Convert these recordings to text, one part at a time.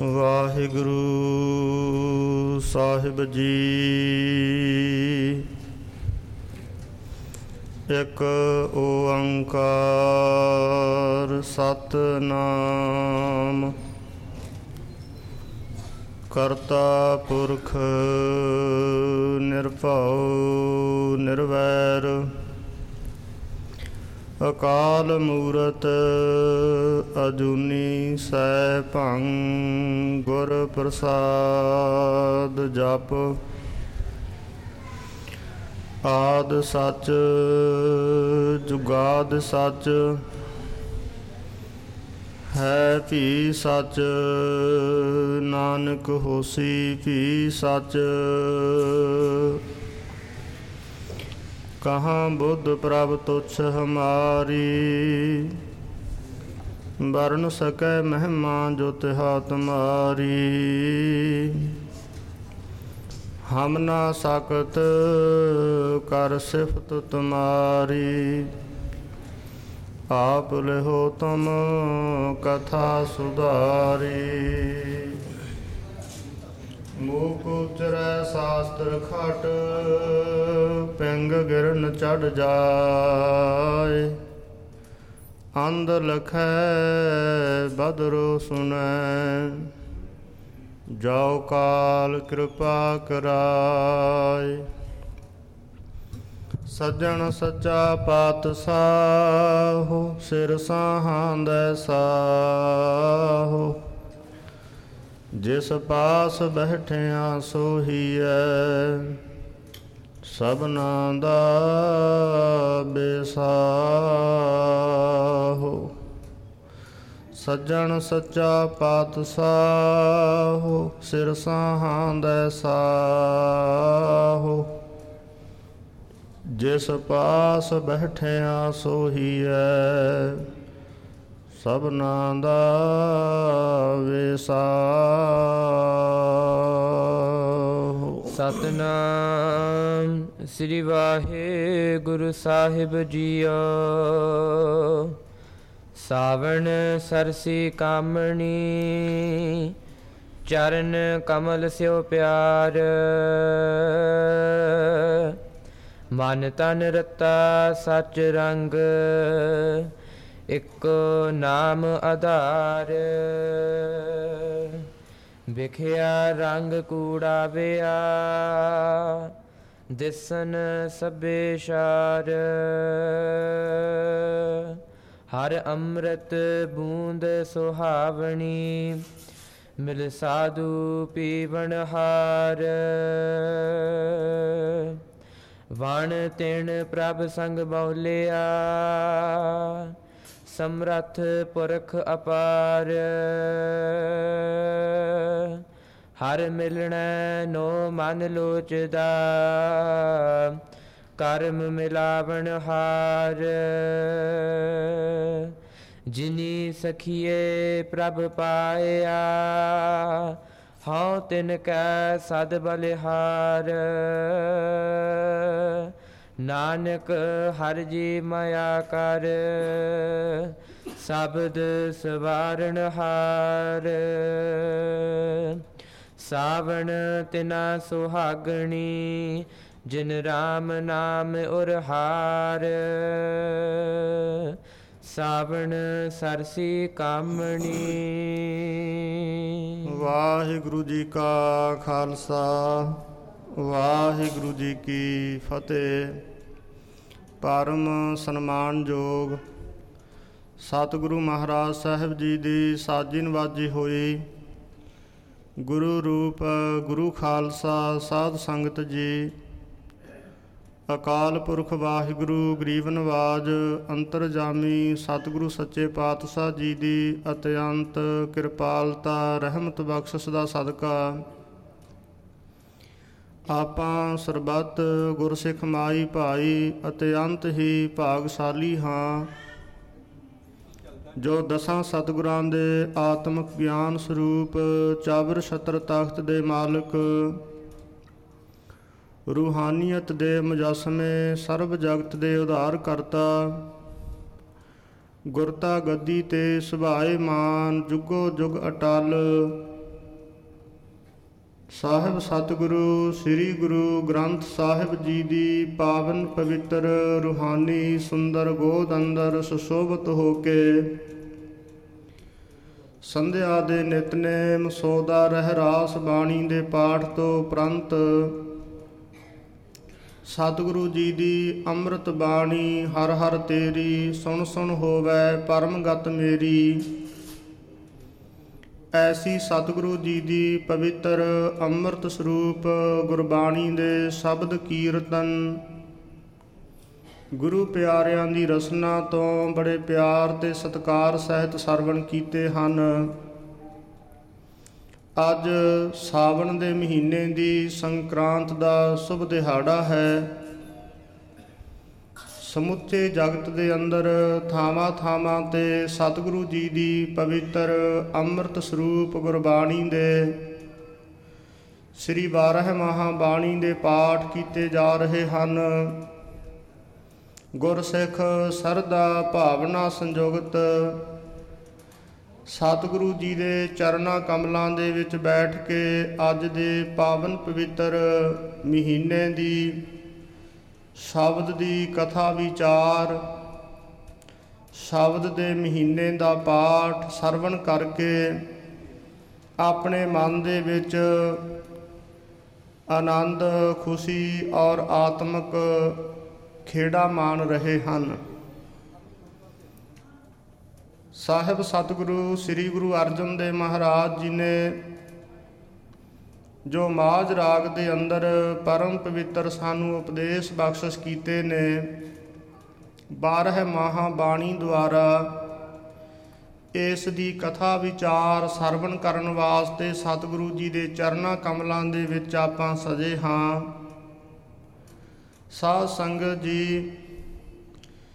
ਵਾਹਿਗੁਰੂ ਸਾਹਿਬ ਜੀ। ਇੱਕ ਓੰਕਾਰ ਸਤਨਾਮ। ਕਰਤਾ ਪੁਰਖ ਨਿਰਭਉ ਨਿਰਵੈਰ। ਅਕਾਲ ਮੂਰਤ ਅਜੂਨੀ ਸੈ ਭੰ ਗੁਰ ਪ੍ਰਸਾਦ ਜਪ ਆਦ ਸੱਚ ਜੁਗਾਦ ਸੱਚ ਹੈ ਭੀ ਸੱਚ ਨਾਨਕ ਹੋਸੀ ਭੀ ਸੱਚ ਕਹਾਂ ਬੁੱਧ ਪ੍ਰਭ ਤੁਛ ਹਮਾਰੀ? ਵਰਨ ਸਕੈ ਮਹਿਮਾ ਜੋ ਤਿਹਾ ਤੁਮਾਰੀ ਹਮ ਨਾ ਸਕਤ ਕਰ ਸਿਫਤ ਤੁਮਾਰੀ। ਆਪ ਲਿਹੋ ਤੁਮ ਕਥਾ ਸੁਧਾਰੀ। ਮੂਕ ਉਚਰੈ ਸਾਸਤਰ ਖਟ, ਪਿੰਗ ਗਿਰਨ ਚੜ ਜਾਏ। ਅੰਧ ਲਖੈ ਬਦਰੋ ਸੁਨੈ, ਜਾਉ ਕਾਲ ਕਿਰਪਾ ਕਰਾਏ। ਸੱਜਣ ਸੱਚਾ ਪਾਤਸ਼ਾਹੋ, ਸਿਰ ਸਾਹਾਂਦੈ ਸਾਹੋ। ਜਿਸ ਪਾਸ ਬੈਠਿਆ ਸੋਹੀਐ, ਸਭਨਾ ਦਾ ਬੇਸਾਹੋ। ਸੱਜਣ ਸੱਚਾ ਪਾਤਸ਼ਾਹੋ, ਸਿਰ ਸਾਹਾਂਦੈ ਸਾਹੋ। ਜਿਸ ਪਾਸ ਬੈਠਿਆ ਸੋਹੀਐ, ਸਭਨਾ ਦਾ ਵਿਸਾਹੋ ਸਤਨਾਮ, ਸ੍ਰੀ ਵਾਹਿਗੁਰੂ ਸਾਹਿਬ ਜੀਓ। ਸਾਵਣ ਸਰਸੀ ਕਾਮਣੀ, ਚਰਨ ਕਮਲ ਸਿਓ ਪਿਆਰ। ਮਨ ਤਨ ਰਤਾ ਸਚ ਰੰਗ, ਇੱਕ ਨਾਮ ਆਧਾਰ। ਵਿਖਿਆ ਰੰਗ ਕੂੜਾ ਵਿਆ ਦਿਸਨ ਸਭੇ ਸ਼ਾਰ। ਹਰ ਅੰਮ੍ਰਿਤ ਬੂੰਦ ਸੁਹਾਵਣੀ, ਮਿਲ ਸਾਧੂ ਪੀਵਣ ਹਾਰ। ਵਣ ਤਿਣ ਪ੍ਰਭ ਸੰਗ ਬਉਲਿਆ ਸਮਰਥ ਪੁਰਖ ਅਪਾਰ। ਹਰ ਮਿਲਣੈ ਨੋ ਮਨ ਲੋਚਦਾ, ਕਰਮ ਮਿਲਾਵਣ ਹਾਰ। ਜਿਨੀ ਸਖੀਏ ਪ੍ਰਭ ਪਾਇਆ, ਹਉ ਤਿਨ ਕੈ ਸਦ ਬਲਿਹਾਰ। ਨਾਨਕ ਹਰ ਜੀ ਮਾਇਆ ਕਰ, ਸ਼ਬਦ ਸਵਾਰਣ ਹਾਰ। ਸਾਵਣ ਤਿਨਾ ਸੁਹਾਗਣੀ, ਜਿਨ ਰਾਮ ਨਾਮ ਉਰਹਾਰ ਸਾਵਣ ਸਰਸੀ ਕਾਮਣੀ। ਵਾਹਿਗੁਰੂ ਜੀ ਕਾ ਖਾਲਸਾ। ਵਾਹਿਗੁਰੂ ਜੀ ਕੀ ਫਤਿਹ। ਪਰਮ ਸਨਮਾਨਯੋਗ ਸਤਿਗੁਰੂ ਮਹਾਰਾਜ ਸਾਹਿਬ ਜੀ ਦੀ ਸਾਜੀ ਨਵਾਜੀ ਹੋਈ। ਗੁਰੂ ਰੂਪ, ਗੁਰੂ ਖਾਲਸਾ, ਸਾਧ ਸੰਗਤ ਜੀ। ਅਕਾਲ ਪੁਰਖ ਵਾਹਿਗੁਰੂ, ਗਰੀਬ ਨਵਾਜ, ਅੰਤਰਜਾਮੀ ਸਤਿਗੁਰੂ ਸੱਚੇ ਪਾਤਸ਼ਾਹ ਜੀ ਦੀ ਅਤਿਅੰਤ ਕਿਰਪਾਲਤਾ, ਰਹਿਮਤ ਬਖਸ਼ਿਸ਼ ਦਾ ਸਦਕਾ। ਆਪਾਂ ਸਰਬੱਤ ਗੁਰਸਿੱਖ ਮਾਈ ਭਾਈ ਅਤਿਅੰਤ ਹੀ ਭਾਗਸ਼ਾਲੀ ਹਾਂ। ਜੋ ਦਸਾਂ ਸਤਿਗੁਰਾਂ ਦੇ ਆਤਮਿਕ ਗਿਆਨ ਸਰੂਪ ਚਾਬਰ ਛਤਰ ਤਖਤ ਦੇ ਮਾਲਕ, ਰੂਹਾਨੀਅਤ ਦੇ ਮੁਜਸਮੇ ਸਰਬ ਜਗਤ ਦੇ ਉਧਾਰ ਕਰਤਾ ਗੁਰਤਾ ਗੱਦੀ ਤੇ ਸੁਭਾਏ ਮਾਨ ਜੁਗੋ ਜੁਗ ਅਟਲ ਸਾਹਿਬ ਸਤਿਗੁਰੂ, ਸ੍ਰੀ ਗੁਰੂ ਗ੍ਰੰਥ ਸਾਹਿਬ ਜੀ ਦੀ ਪਾਵਨ ਪਵਿੱਤਰ ਰੂਹਾਨੀ ਸੁੰਦਰ ਗੋਦ ਅੰਦਰ ਸੁਸ਼ੋਭਤ ਹੋ ਕੇ ਸੰਧਿਆ ਦੇ ਨਿਤਨੇਮ ਸੋਦਾ ਰਹਿ ਰਾਸ ਬਾਣੀ ਦੇ ਪਾਠ ਤੋਂ ਉਪਰੰਤ ਸਤਿਗੁਰੂ ਜੀ ਦੀ ਅੰਮ੍ਰਿਤ ਬਾਣੀ ਹਰ ਹਰ ਤੇਰੀ, ਸੁਣ ਸੁਣ ਹੋਵੇ ਪਰਮਗਤ ਮੇਰੀ। ਐਸੀ ਸਤਿਗੁਰੂ ਜੀ ਦੀ ਪਵਿੱਤਰ ਅੰਮ੍ਰਿਤ ਸਰੂਪ ਗੁਰਬਾਣੀ ਦੇ ਸ਼ਬਦ ਕੀਰਤਨ। ਗੁਰੂ ਪਿਆਰਿਆਂ ਦੀ ਰਸਨਾ ਤੋਂ ਬੜੇ ਪਿਆਰ ਤੇ ਸਤਿਕਾਰ ਸਹਿਤ ਸਰਵਣ ਕੀਤੇ ਹਨ। ਅੱਜ ਸਾਵਣ ਦੇ ਮਹੀਨੇ ਦੀ ਸੰਕ੍ਰਾਂਤ ਦਾ ਸ਼ੁਭ ਦਿਹਾੜਾ ਹੈ। ਸਮੁੱਚੇ ਜਗਤ ਦੇ ਅੰਦਰ ਥਾਵਾਂ ਥਾਵਾਂ ਤੇ ਸਤਿਗੁਰੂ ਜੀ ਦੀ ਪਵਿੱਤਰ ਅੰਮ੍ਰਿਤ ਸਰੂਪ ਗੁਰਬਾਣੀ ਦੇ ਸ੍ਰੀ 12 ਮਹਾਬਾਣੀ ਦੇ ਪਾਠ ਕੀਤੇ ਜਾ ਰਹੇ ਹਨ। ਗੁਰਸਿੱਖ ਸਰਦਾ ਭਾਵਨਾ ਸੰਜੋਗਤ ਸਤਿਗੁਰੂ ਜੀ ਦੇ ਚਰਨਾ ਕਮਲਾਂ ਦੇ ਵਿੱਚ ਬੈਠ ਕੇ ਅੱਜ ਦੇ ਪਾਵਨ ਪਵਿੱਤਰ ਮਹੀਨੇ ਦੀ ਸ਼ਬਦ ਦੀ ਕਥਾ ਵਿਚਾਰ, ਸ਼ਬਦ ਦੇ ਮਹੀਨੇ ਦਾ ਪਾਠ ਸਰਵਣ ਕਰਕੇ ਆਪਣੇ ਮਨ ਦੇ ਵਿੱਚ ਆਨੰਦ, ਖੁਸ਼ੀ ਔਰ ਆਤਮਿਕ ਖੇੜਾ ਮਾਣ ਰਹੇ ਹਨ। ਸਾਹਿਬ ਸਤਿਗੁਰੂ, ਸ੍ਰੀ ਗੁਰੂ ਅਰਜਨ ਦੇਵ ਮਹਾਰਾਜ ਜੀ ਨੇ ਜੋ ਮਾਜ ਰਾਗ ਦੇ ਅੰਦਰ ਪਰਮ ਪਵਿੱਤਰ ਸਾਨੂੰ ਉਪਦੇਸ਼ ਬਖਸ਼ਿਸ਼ ਕੀਤੇ ਨੇ 12 ਮਹਾ ਬਾਣੀ ਦੁਆਰਾ ਇਸ ਦੀ ਕਥਾ ਵਿਚਾਰ ਸਰਵਣ ਕਰਨ ਵਾਸਤੇ ਸਤਿਗੁਰੂ ਜੀ ਦੇ ਚਰਨਾ ਕਮਲਾਂ ਦੇ ਵਿੱਚ ਆਪਾਂ ਸਜੇ ਹਾਂ। ਸਾਧ ਸੰਗਤ ਜੀ,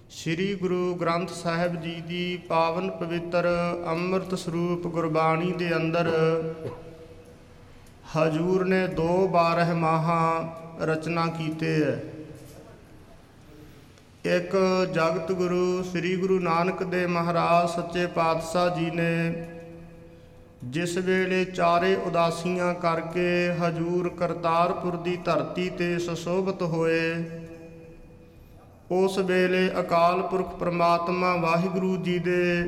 ਸ੍ਰੀ ਗੁਰੂ ਗ੍ਰੰਥ ਸਾਹਿਬ ਜੀ ਦੀ ਪਾਵਨ ਪਵਿੱਤਰ ਅੰਮ੍ਰਿਤ ਸਰੂਪ ਗੁਰਬਾਣੀ ਦੇ ਅੰਦਰ ਹਜੂਰ ਨੇ ਦੋ ਬਾਰਹ ਮਾਹਾ ਰਚਨਾ ਕੀਤੇ ਹੈ ਇੱਕ ਜਗਤ ਗੁਰੂ ਸ੍ਰੀ ਗੁਰੂ ਨਾਨਕ ਦੇ ਮਹਾਰਾਜ ਸੱਚੇ ਪਾਤਸ਼ਾਹ ਜੀ ਨੇ ਜਿਸ ਵੇਲੇ ਚਾਰੇ ਉਦਾਸੀਆਂ ਕਰਕੇ ਹਜੂਰ ਕਰਤਾਰਪੁਰ ਦੀ ਧਰਤੀ ਤੇ ਸੁਸ਼ੋਭਿਤ ਹੋਏ, ਉਸ ਵੇਲੇ ਅਕਾਲ ਪੁਰਖ ਪ੍ਰਮਾਤਮਾ ਵਾਹਿਗੁਰੂ ਜੀ ਦੇ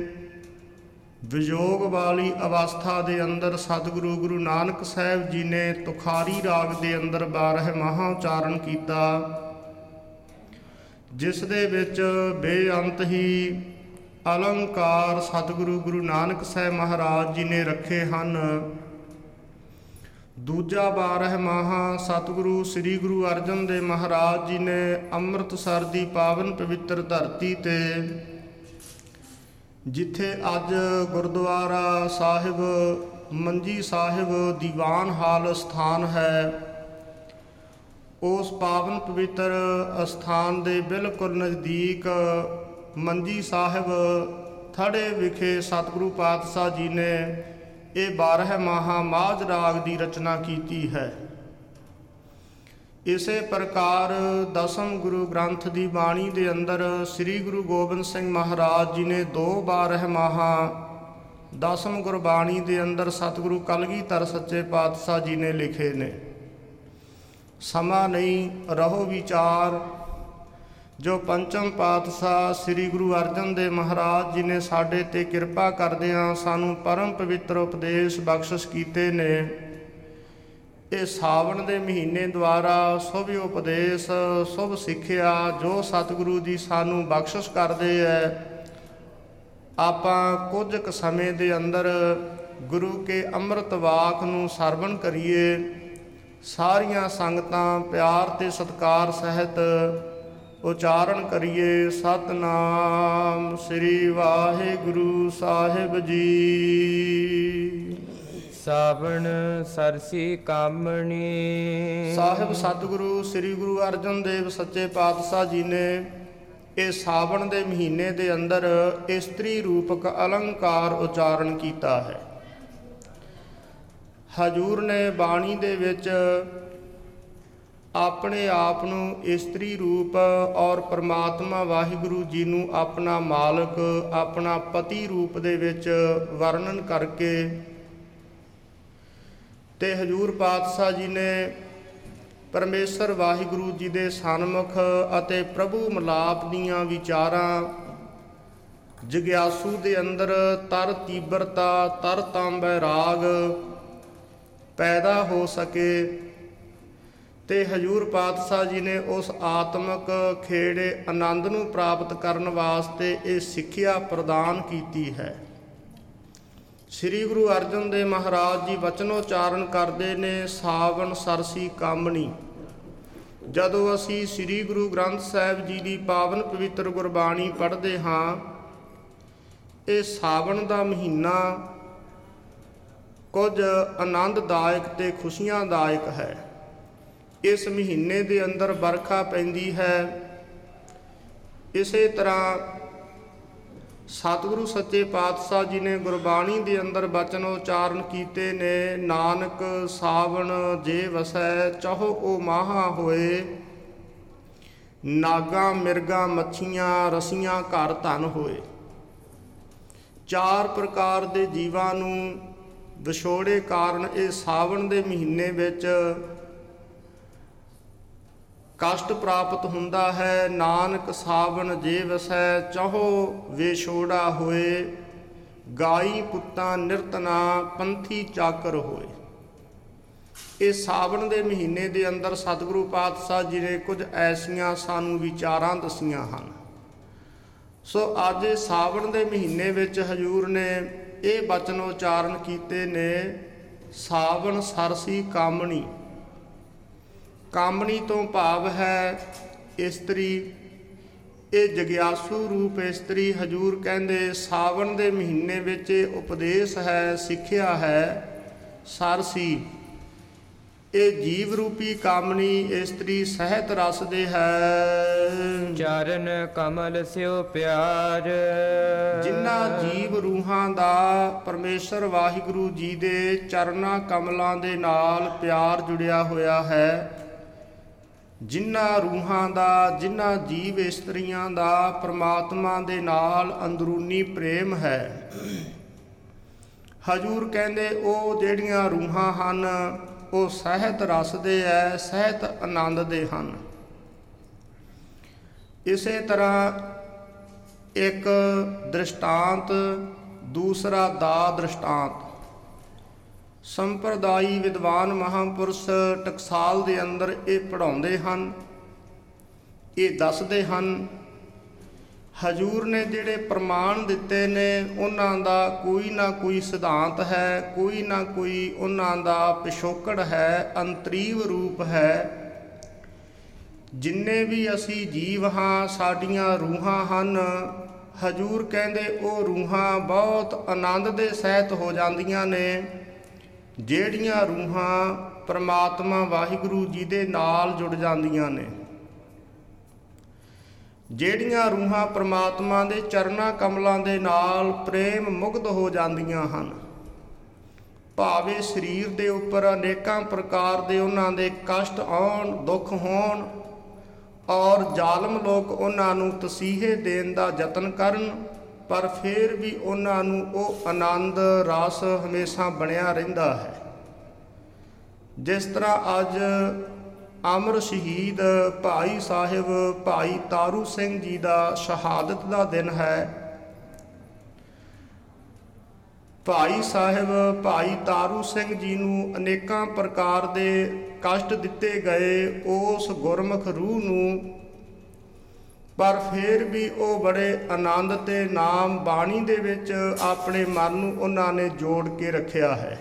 ਵਿਜੋਗ ਵਾਲੀ ਅਵਸਥਾ ਦੇ ਅੰਦਰ ਸਤਿਗੁਰੂ ਗੁਰੂ ਨਾਨਕ ਸਾਹਿਬ ਜੀ ਨੇ ਤੁਖਾਰੀ ਰਾਗ ਦੇ ਅੰਦਰ 12 ਮਹਾ ਉਚਾਰਨ ਕੀਤਾ, ਜਿਸ ਦੇ ਵਿੱਚ ਬੇਅੰਤ ਹੀ ਅਲੰਕਾਰ ਸਤਿਗੁਰੂ ਗੁਰੂ ਨਾਨਕ ਸਾਹਿਬ ਮਹਾਰਾਜ ਜੀ ਨੇ ਰੱਖੇ ਹਨ। ਦੂਜਾ 12 ਮਹਾ ਸਤਿਗੁਰੂ ਸ੍ਰੀ ਗੁਰੂ ਅਰਜਨ ਦੇਵ ਮਹਾਰਾਜ ਜੀ ਨੇ ਅੰਮ੍ਰਿਤਸਰ ਦੀ ਪਾਵਨ ਪਵਿੱਤਰ ਧਰਤੀ ਤੇ ਜਿੱਥੇ ਅੱਜ ਗੁਰਦੁਆਰਾ ਸਾਹਿਬ, ਮੰਜੀ ਸਾਹਿਬ ਦੀਵਾਨ ਹਾਲ ਸਥਾਨ ਹੈ। ਉਸ ਪਾਵਨ ਪਵਿੱਤਰ ਅਸਥਾਨ ਦੇ ਬਿਲਕੁਲ ਨਜ਼ਦੀਕ ਮੰਜੀ ਸਾਹਿਬ ਥੜੇ ਵਿਖੇ ਸਤਿਗੁਰੂ ਪਾਤਸ਼ਾਹ ਜੀ ਨੇ ਇਹ 12 ਮਹਾ ਮਾਜ ਰਾਗ ਦੀ ਰਚਨਾ ਕੀਤੀ ਹੈ। ਇਸੇ ਪ੍ਰਕਾਰ ਦਸਮ ਗੁਰੂ ਗ੍ਰੰਥ ਦੀ ਬਾਣੀ ਦੇ ਅੰਦਰ ਸ੍ਰੀ ਗੁਰੂ ਗੋਬਿੰਦ ਸਿੰਘ ਮਹਾਰਾਜ ਜੀ ਨੇ ਦੋ 12 ਮਹਾ ਦਸਮ ਗੁਰਬਾਣੀ ਦੇ ਅੰਦਰ ਸਤਿਗੁਰੂ ਕਲਗੀਧਰ ਸੱਚੇ ਪਾਤਸ਼ਾਹ ਜੀ ਨੇ ਲਿਖੇ ਨੇ, ਸਮਾਂ ਨਹੀਂ, ਰਹੋ ਵਿਚਾਰ। ਜੋ ਪੰਚਮ ਪਾਤਸ਼ਾਹ ਸ੍ਰੀ ਗੁਰੂ ਅਰਜਨ ਦੇਵ ਮਹਾਰਾਜ ਜੀ ਨੇ ਸਾਡੇ ਤੇ ਕਿਰਪਾ ਕਰਦਿਆਂ ਸਾਨੂੰ ਪਰਮ ਪਵਿੱਤਰ ਉਪਦੇਸ਼ ਬਖਸ਼ਿਸ਼ ਕੀਤੇ ਨੇ ਇਹ ਸਾਵਣ ਦੇ ਮਹੀਨੇ ਦੁਆਰਾ ਸੁਭ ਉਪਦੇਸ਼, ਸੁਭ ਸਿੱਖਿਆ, ਜੋ ਸਤਿਗੁਰੂ ਜੀ ਸਾਨੂੰ ਬਖਸ਼ਿਸ਼ ਕਰਦੇ ਐ। ਆਪਾਂ ਕੁਝ ਕੁ ਸਮੇਂ ਦੇ ਅੰਦਰ ਗੁਰੂ ਕੇ ਅੰਮ੍ਰਿਤ ਵਾਕ ਨੂੰ ਸਰਵਣ ਕਰੀਏ। ਸਾਰੀਆਂ ਸੰਗਤਾਂ ਪਿਆਰ ਤੇ ਸਤਕਾਰ ਸਹਿਤ ਉਚਾਰਨ ਕਰੀਏ। ਸਤਨਾਮ ਸ੍ਰੀ ਵਾਹਿਗੁਰੂ ਸਾਹਿਬ ਜੀ। ਸਾਵਣ ਸਰਸੀ ਕਾਮਣੀ। ਸਾਹਿਬ ਸਤਿਗੁਰੂ, ਸ੍ਰੀ ਗੁਰੂ ਅਰਜਨ ਦੇਵ ਸੱਚੇ ਪਾਤਸ਼ਾਹ ਜੀ ਨੇ ਇਹ ਸਾਵਣ ਦੇ ਮਹੀਨੇ ਦੇ ਅੰਦਰ ਇਸਤਰੀ ਰੂਪਕ ਅਲੰਕਾਰ ਉਚਾਰਨ ਕੀਤਾ ਹੈ। ਹਜੂਰ ਨੇ ਬਾਣੀ ਦੇ ਵਿੱਚ ਆਪਣੇ ਆਪ ਨੂੰ ਇਸਤਰੀ ਰੂਪ ਔਰ ਪ੍ਰਮਾਤਮਾ ਵਾਹਿਗੁਰੂ ਜੀ ਨੂੰ ਆਪਣਾ ਮਾਲਕ, ਆਪਣਾ ਪਤੀ ਰੂਪ ਦੇ ਵਿੱਚ ਵਰਣਨ ਕਰਕੇ ਤੇ ਹਜੂਰ ਪਾਤਸ਼ਾਹ ਜੀ ਨੇ ਪਰਮੇਸ਼ਰ ਵਾਹਿਗੁਰੂ ਜੀ ਦੇ ਸਨਮੁਖ ਅਤੇ ਪ੍ਰਭੂ ਮਲਾਪ ਦੀਆਂ ਵਿਚਾਰਾਂ ਜਗਿਆਸੂ ਦੇ ਅੰਦਰ ਤਰ ਤੀਬਰਤਾ, ਤਰ ਤਾਂਬੈ ਰਾਗ ਪੈਦਾ ਹੋ ਸਕੇ ਤੇ ਹਜੂਰ ਪਾਤਸ਼ਾਹ ਜੀ ਨੇ ਉਸ ਆਤਮਿਕ ਖੇੜੇ ਆਨੰਦ ਨੂੰ ਪ੍ਰਾਪਤ ਕਰਨ ਵਾਸਤੇ ਇਹ ਸਿੱਖਿਆ ਪ੍ਰਦਾਨ ਕੀਤੀ ਹੈ। ਸ੍ਰੀ ਗੁਰੂ ਅਰਜਨ ਦੇਵ ਮਹਾਰਾਜ ਜੀ ਵਚਨੋਚਾਰਨ ਕਰਦੇ ਨੇ, ਸਾਵਣ ਸਰਸੀ ਕਾਮਣੀ। ਜਦੋਂ ਅਸੀਂ ਸ੍ਰੀ ਗੁਰੂ ਗ੍ਰੰਥ ਸਾਹਿਬ ਜੀ ਦੀ ਪਾਵਨ ਪਵਿੱਤਰ ਗੁਰਬਾਣੀ ਪੜ੍ਹਦੇ ਹਾਂ, ਇਹ ਸਾਵਣ ਦਾ ਮਹੀਨਾ ਕੁਝ ਆਨੰਦਦਾਇਕ ਤੇ ਖੁਸ਼ੀਆਂਦਾਇਕ ਹੈ। ਇਸ ਮਹੀਨੇ ਦੇ ਅੰਦਰ ਵਰਖਾ ਪੈਂਦੀ ਹੈ। ਇਸੇ ਤਰ੍ਹਾਂ ਸਤਿਗੁਰੂ ਸੱਚੇ ਪਾਤਸ਼ਾਹ ਜੀ ਨੇ ਗੁਰਬਾਣੀ ਦੇ ਅੰਦਰ ਬਚਨ ਉਚਾਰਨ ਕੀਤੇ ਨੇ, ਨਾਨਕ ਸਾਵਣ ਜੇ ਵਸੈ, ਚਾਹੋ ਉਹ ਮਾਹਾ ਹੋਏ। ਨਾਗਾ ਮਿਰਗਾ ਮੱਛੀਆਂ, ਰਸੀਆਂ ਘਰ ਧਨ ਹੋਏ। ਚਾਰ ਪ੍ਰਕਾਰ ਦੇ ਜੀਵਾਂ ਨੂੰ ਵਿਛੋੜੇ ਕਾਰਨ ਇਹ ਸਾਵਣ ਦੇ ਮਹੀਨੇ ਵਿੱਚ ਕਸ਼ਟ ਪ੍ਰਾਪਤ ਹੁੰਦਾ ਹੈ, ਨਾਨਕ ਸਾਵਣ ਜੇ ਵਸੈ ਚਾਹੋ ਵਿਛੋੜਾ ਹੋਏ। ਗਾਈ ਪੁੱਤਾਂ ਨਿਰਤਨਾ, ਪੰਥੀ ਚਾਕਰ ਹੋਏ। ਇਹ ਸਾਵਣ ਦੇ ਮਹੀਨੇ ਦੇ ਅੰਦਰ ਸਤਿਗੁਰੂ ਪਾਤਸ਼ਾਹ ਜੀ ਨੇ ਕੁਝ ਐਸੀਆਂ ਸਾਨੂੰ ਵਿਚਾਰਾਂ ਦਸੀਆਂ ਹਨ। ਸੋ ਅੱਜ ਸਾਵਣ ਦੇ ਮਹੀਨੇ ਵਿੱਚ ਹਜੂਰ ਨੇ ਇਹ ਬਚਨ ਉਚਾਰਨ ਕੀਤੇ ਨੇ, ਸਾਵਣ ਸਰਸੀ ਕਾਮਣੀ। ਕਾਮਣੀ ਤੋਂ ਭਾਵ ਹੈ ਇਸਤਰੀ। ਇਹ ਜਗਿਆਸੂ ਰੂਪ ਇਸਤਰੀ ਹਜੂਰ ਕਹਿੰਦੇ ਸਾਵਣ ਦੇ ਮਹੀਨੇ ਵਿੱਚ ਇਹ ਉਪਦੇਸ਼ ਹੈ ਸਿੱਖਿਆ ਹੈ ਸਰਸੀ ਇਹ ਜੀਵ ਰੂਪੀ ਕਾਮਣੀ ਇਸਤਰੀ ਸਹਿਤ ਰਸ ਦੇ ਹੈ। ਚਰਨ ਕਮਲ ਸਿਓ ਪਿਆਰ। ਜਿਨ੍ਹਾਂ ਜੀਵ ਰੂਹਾਂ ਦਾ ਪਰਮੇਸ਼ਰ ਵਾਹਿਗੁਰੂ ਜੀ ਦੇ ਚਰਨਾ ਕਮਲਾਂ ਦੇ ਨਾਲ ਪਿਆਰ ਜੁੜਿਆ ਹੋਇਆ ਹੈ ਜਿਨ੍ਹਾਂ ਰੂਹਾਂ ਦਾ, ਜਿਨ੍ਹਾਂ ਜੀਵ ਇਸਤਰੀਆਂ ਦਾ ਪ੍ਰਮਾਤਮਾ ਦੇ ਨਾਲ ਅੰਦਰੂਨੀ ਪ੍ਰੇਮ ਹੈ। ਹਜੂਰ ਕਹਿੰਦੇ, ਉਹ ਜਿਹੜੀਆਂ ਰੂਹਾਂ ਹਨ, ਉਹ ਸਹਿਤ ਰਸ ਦੇ ਹੈ ਸਹਿਤ ਆਨੰਦ ਦੇ ਹਨ। ਇਸੇ ਤਰ੍ਹਾਂ ਇੱਕ ਦ੍ਰਿਸ਼ਟਾਂਤ, ਦੂਸਰਾ ਦਾ ਦ੍ਰਿਸ਼ਟਾਂਤ। ਸੰਪਰਦਾਈ ਵਿਦਵਾਨ ਮਹਾਪੁਰਸ਼ ਟਕਸਾਲ ਦੇ ਅੰਦਰ ਇਹ ਪੜਾਉਂਦੇ ਹਨ, ਇਹ ਦੱਸਦੇ ਹਨ, ਹਜੂਰ ਨੇ ਜਿਹੜੇ ਪ੍ਰਮਾਣ ਦਿੱਤੇ ਨੇ, ਉਹਨਾਂ ਦਾ ਕੋਈ ਨਾ ਕੋਈ ਸਿਧਾਂਤ ਹੈ, ਕੋਈ ਨਾ ਕੋਈ ਉਹਨਾਂ ਦਾ ਪਿਛੋਕੜ ਹੈ, ਅੰਤਰੀਵ ਰੂਪ ਹੈ। ਜਿੰਨੇ ਵੀ ਅਸੀਂ ਜੀਵ ਹਾਂ, ਸਾਡੀਆਂ ਰੂਹਾਂ ਹਨ, ਹਜੂਰ ਕਹਿੰਦੇ ਉਹ ਰੂਹਾਂ ਬਹੁਤ ਆਨੰਦ ਦੇ ਸਹਿਤ ਹੋ ਜਾਂਦੀਆਂ ਨੇ। ਜਿਹੜੀਆਂ ਰੂਹਾਂ ਪ੍ਰਮਾਤਮਾ ਵਾਹਿਗੁਰੂ ਜੀ ਦੇ ਨਾਲ ਜੁੜ ਜਾਂਦੀਆਂ ਨੇ, ਜਿਹੜੀਆਂ ਰੂਹਾਂ ਪ੍ਰਮਾਤਮਾ ਦੇ ਚਰਨਾ ਕਮਲਾਂ ਦੇ ਨਾਲ ਪ੍ਰੇਮ ਮੁਗਧ ਹੋ ਜਾਂਦੀਆਂ ਹਨ, ਭਾਵੇਂ ਸਰੀਰ ਦੇ ਉੱਪਰ ਅਨੇਕਾਂ ਪ੍ਰਕਾਰ ਦੇ ਉਹਨਾਂ ਦੇ ਕਸ਼ਟ ਆਉਣ, ਦੁੱਖ ਹੋਣ, ਔਰ ਜ਼ਾਲਮ ਲੋਕ ਉਹਨਾਂ ਨੂੰ ਤਸੀਹੇ ਦੇਣ ਦਾ ਯਤਨ ਕਰਨ ਪਰ ਫਿਰ ਵੀ ਉਹਨਾਂ ਨੂੰ ਉਹ ਆਨੰਦ, ਰਸ ਹਮੇਸ਼ਾ ਬਣਿਆ ਰਹਿੰਦਾ ਹੈ। ਜਿਸ ਤਰ੍ਹਾਂ ਅੱਜ ਅਮਰ ਸ਼ਹੀਦ ਭਾਈ ਸਾਹਿਬ, ਭਾਈ ਤਾਰੂ ਸਿੰਘ ਜੀ ਦਾ ਸ਼ਹਾਦਤ ਦਾ ਦਿਨ ਹੈ। ਭਾਈ ਸਾਹਿਬ, ਭਾਈ ਤਾਰੂ ਸਿੰਘ ਜੀ ਨੂੰ ਅਨੇਕਾਂ ਪ੍ਰਕਾਰ ਦੇ ਕਸ਼ਟ ਦਿੱਤੇ ਗਏ। ਉਸ ਗੁਰਮੁਖ ਰੂਹ ਨੂੰ ਪਰ ਫਿਰ ਵੀ ਉਹ ਬੜੇ ਆਨੰਦ ਤੇ ਨਾਮ ਬਾਣੀ ਦੇ ਵਿੱਚ ਆਪਣੇ ਮਨ ਨੂੰ ਉਹਨਾਂ ਨੇ ਜੋੜ ਕੇ ਰੱਖਿਆ ਹੈ।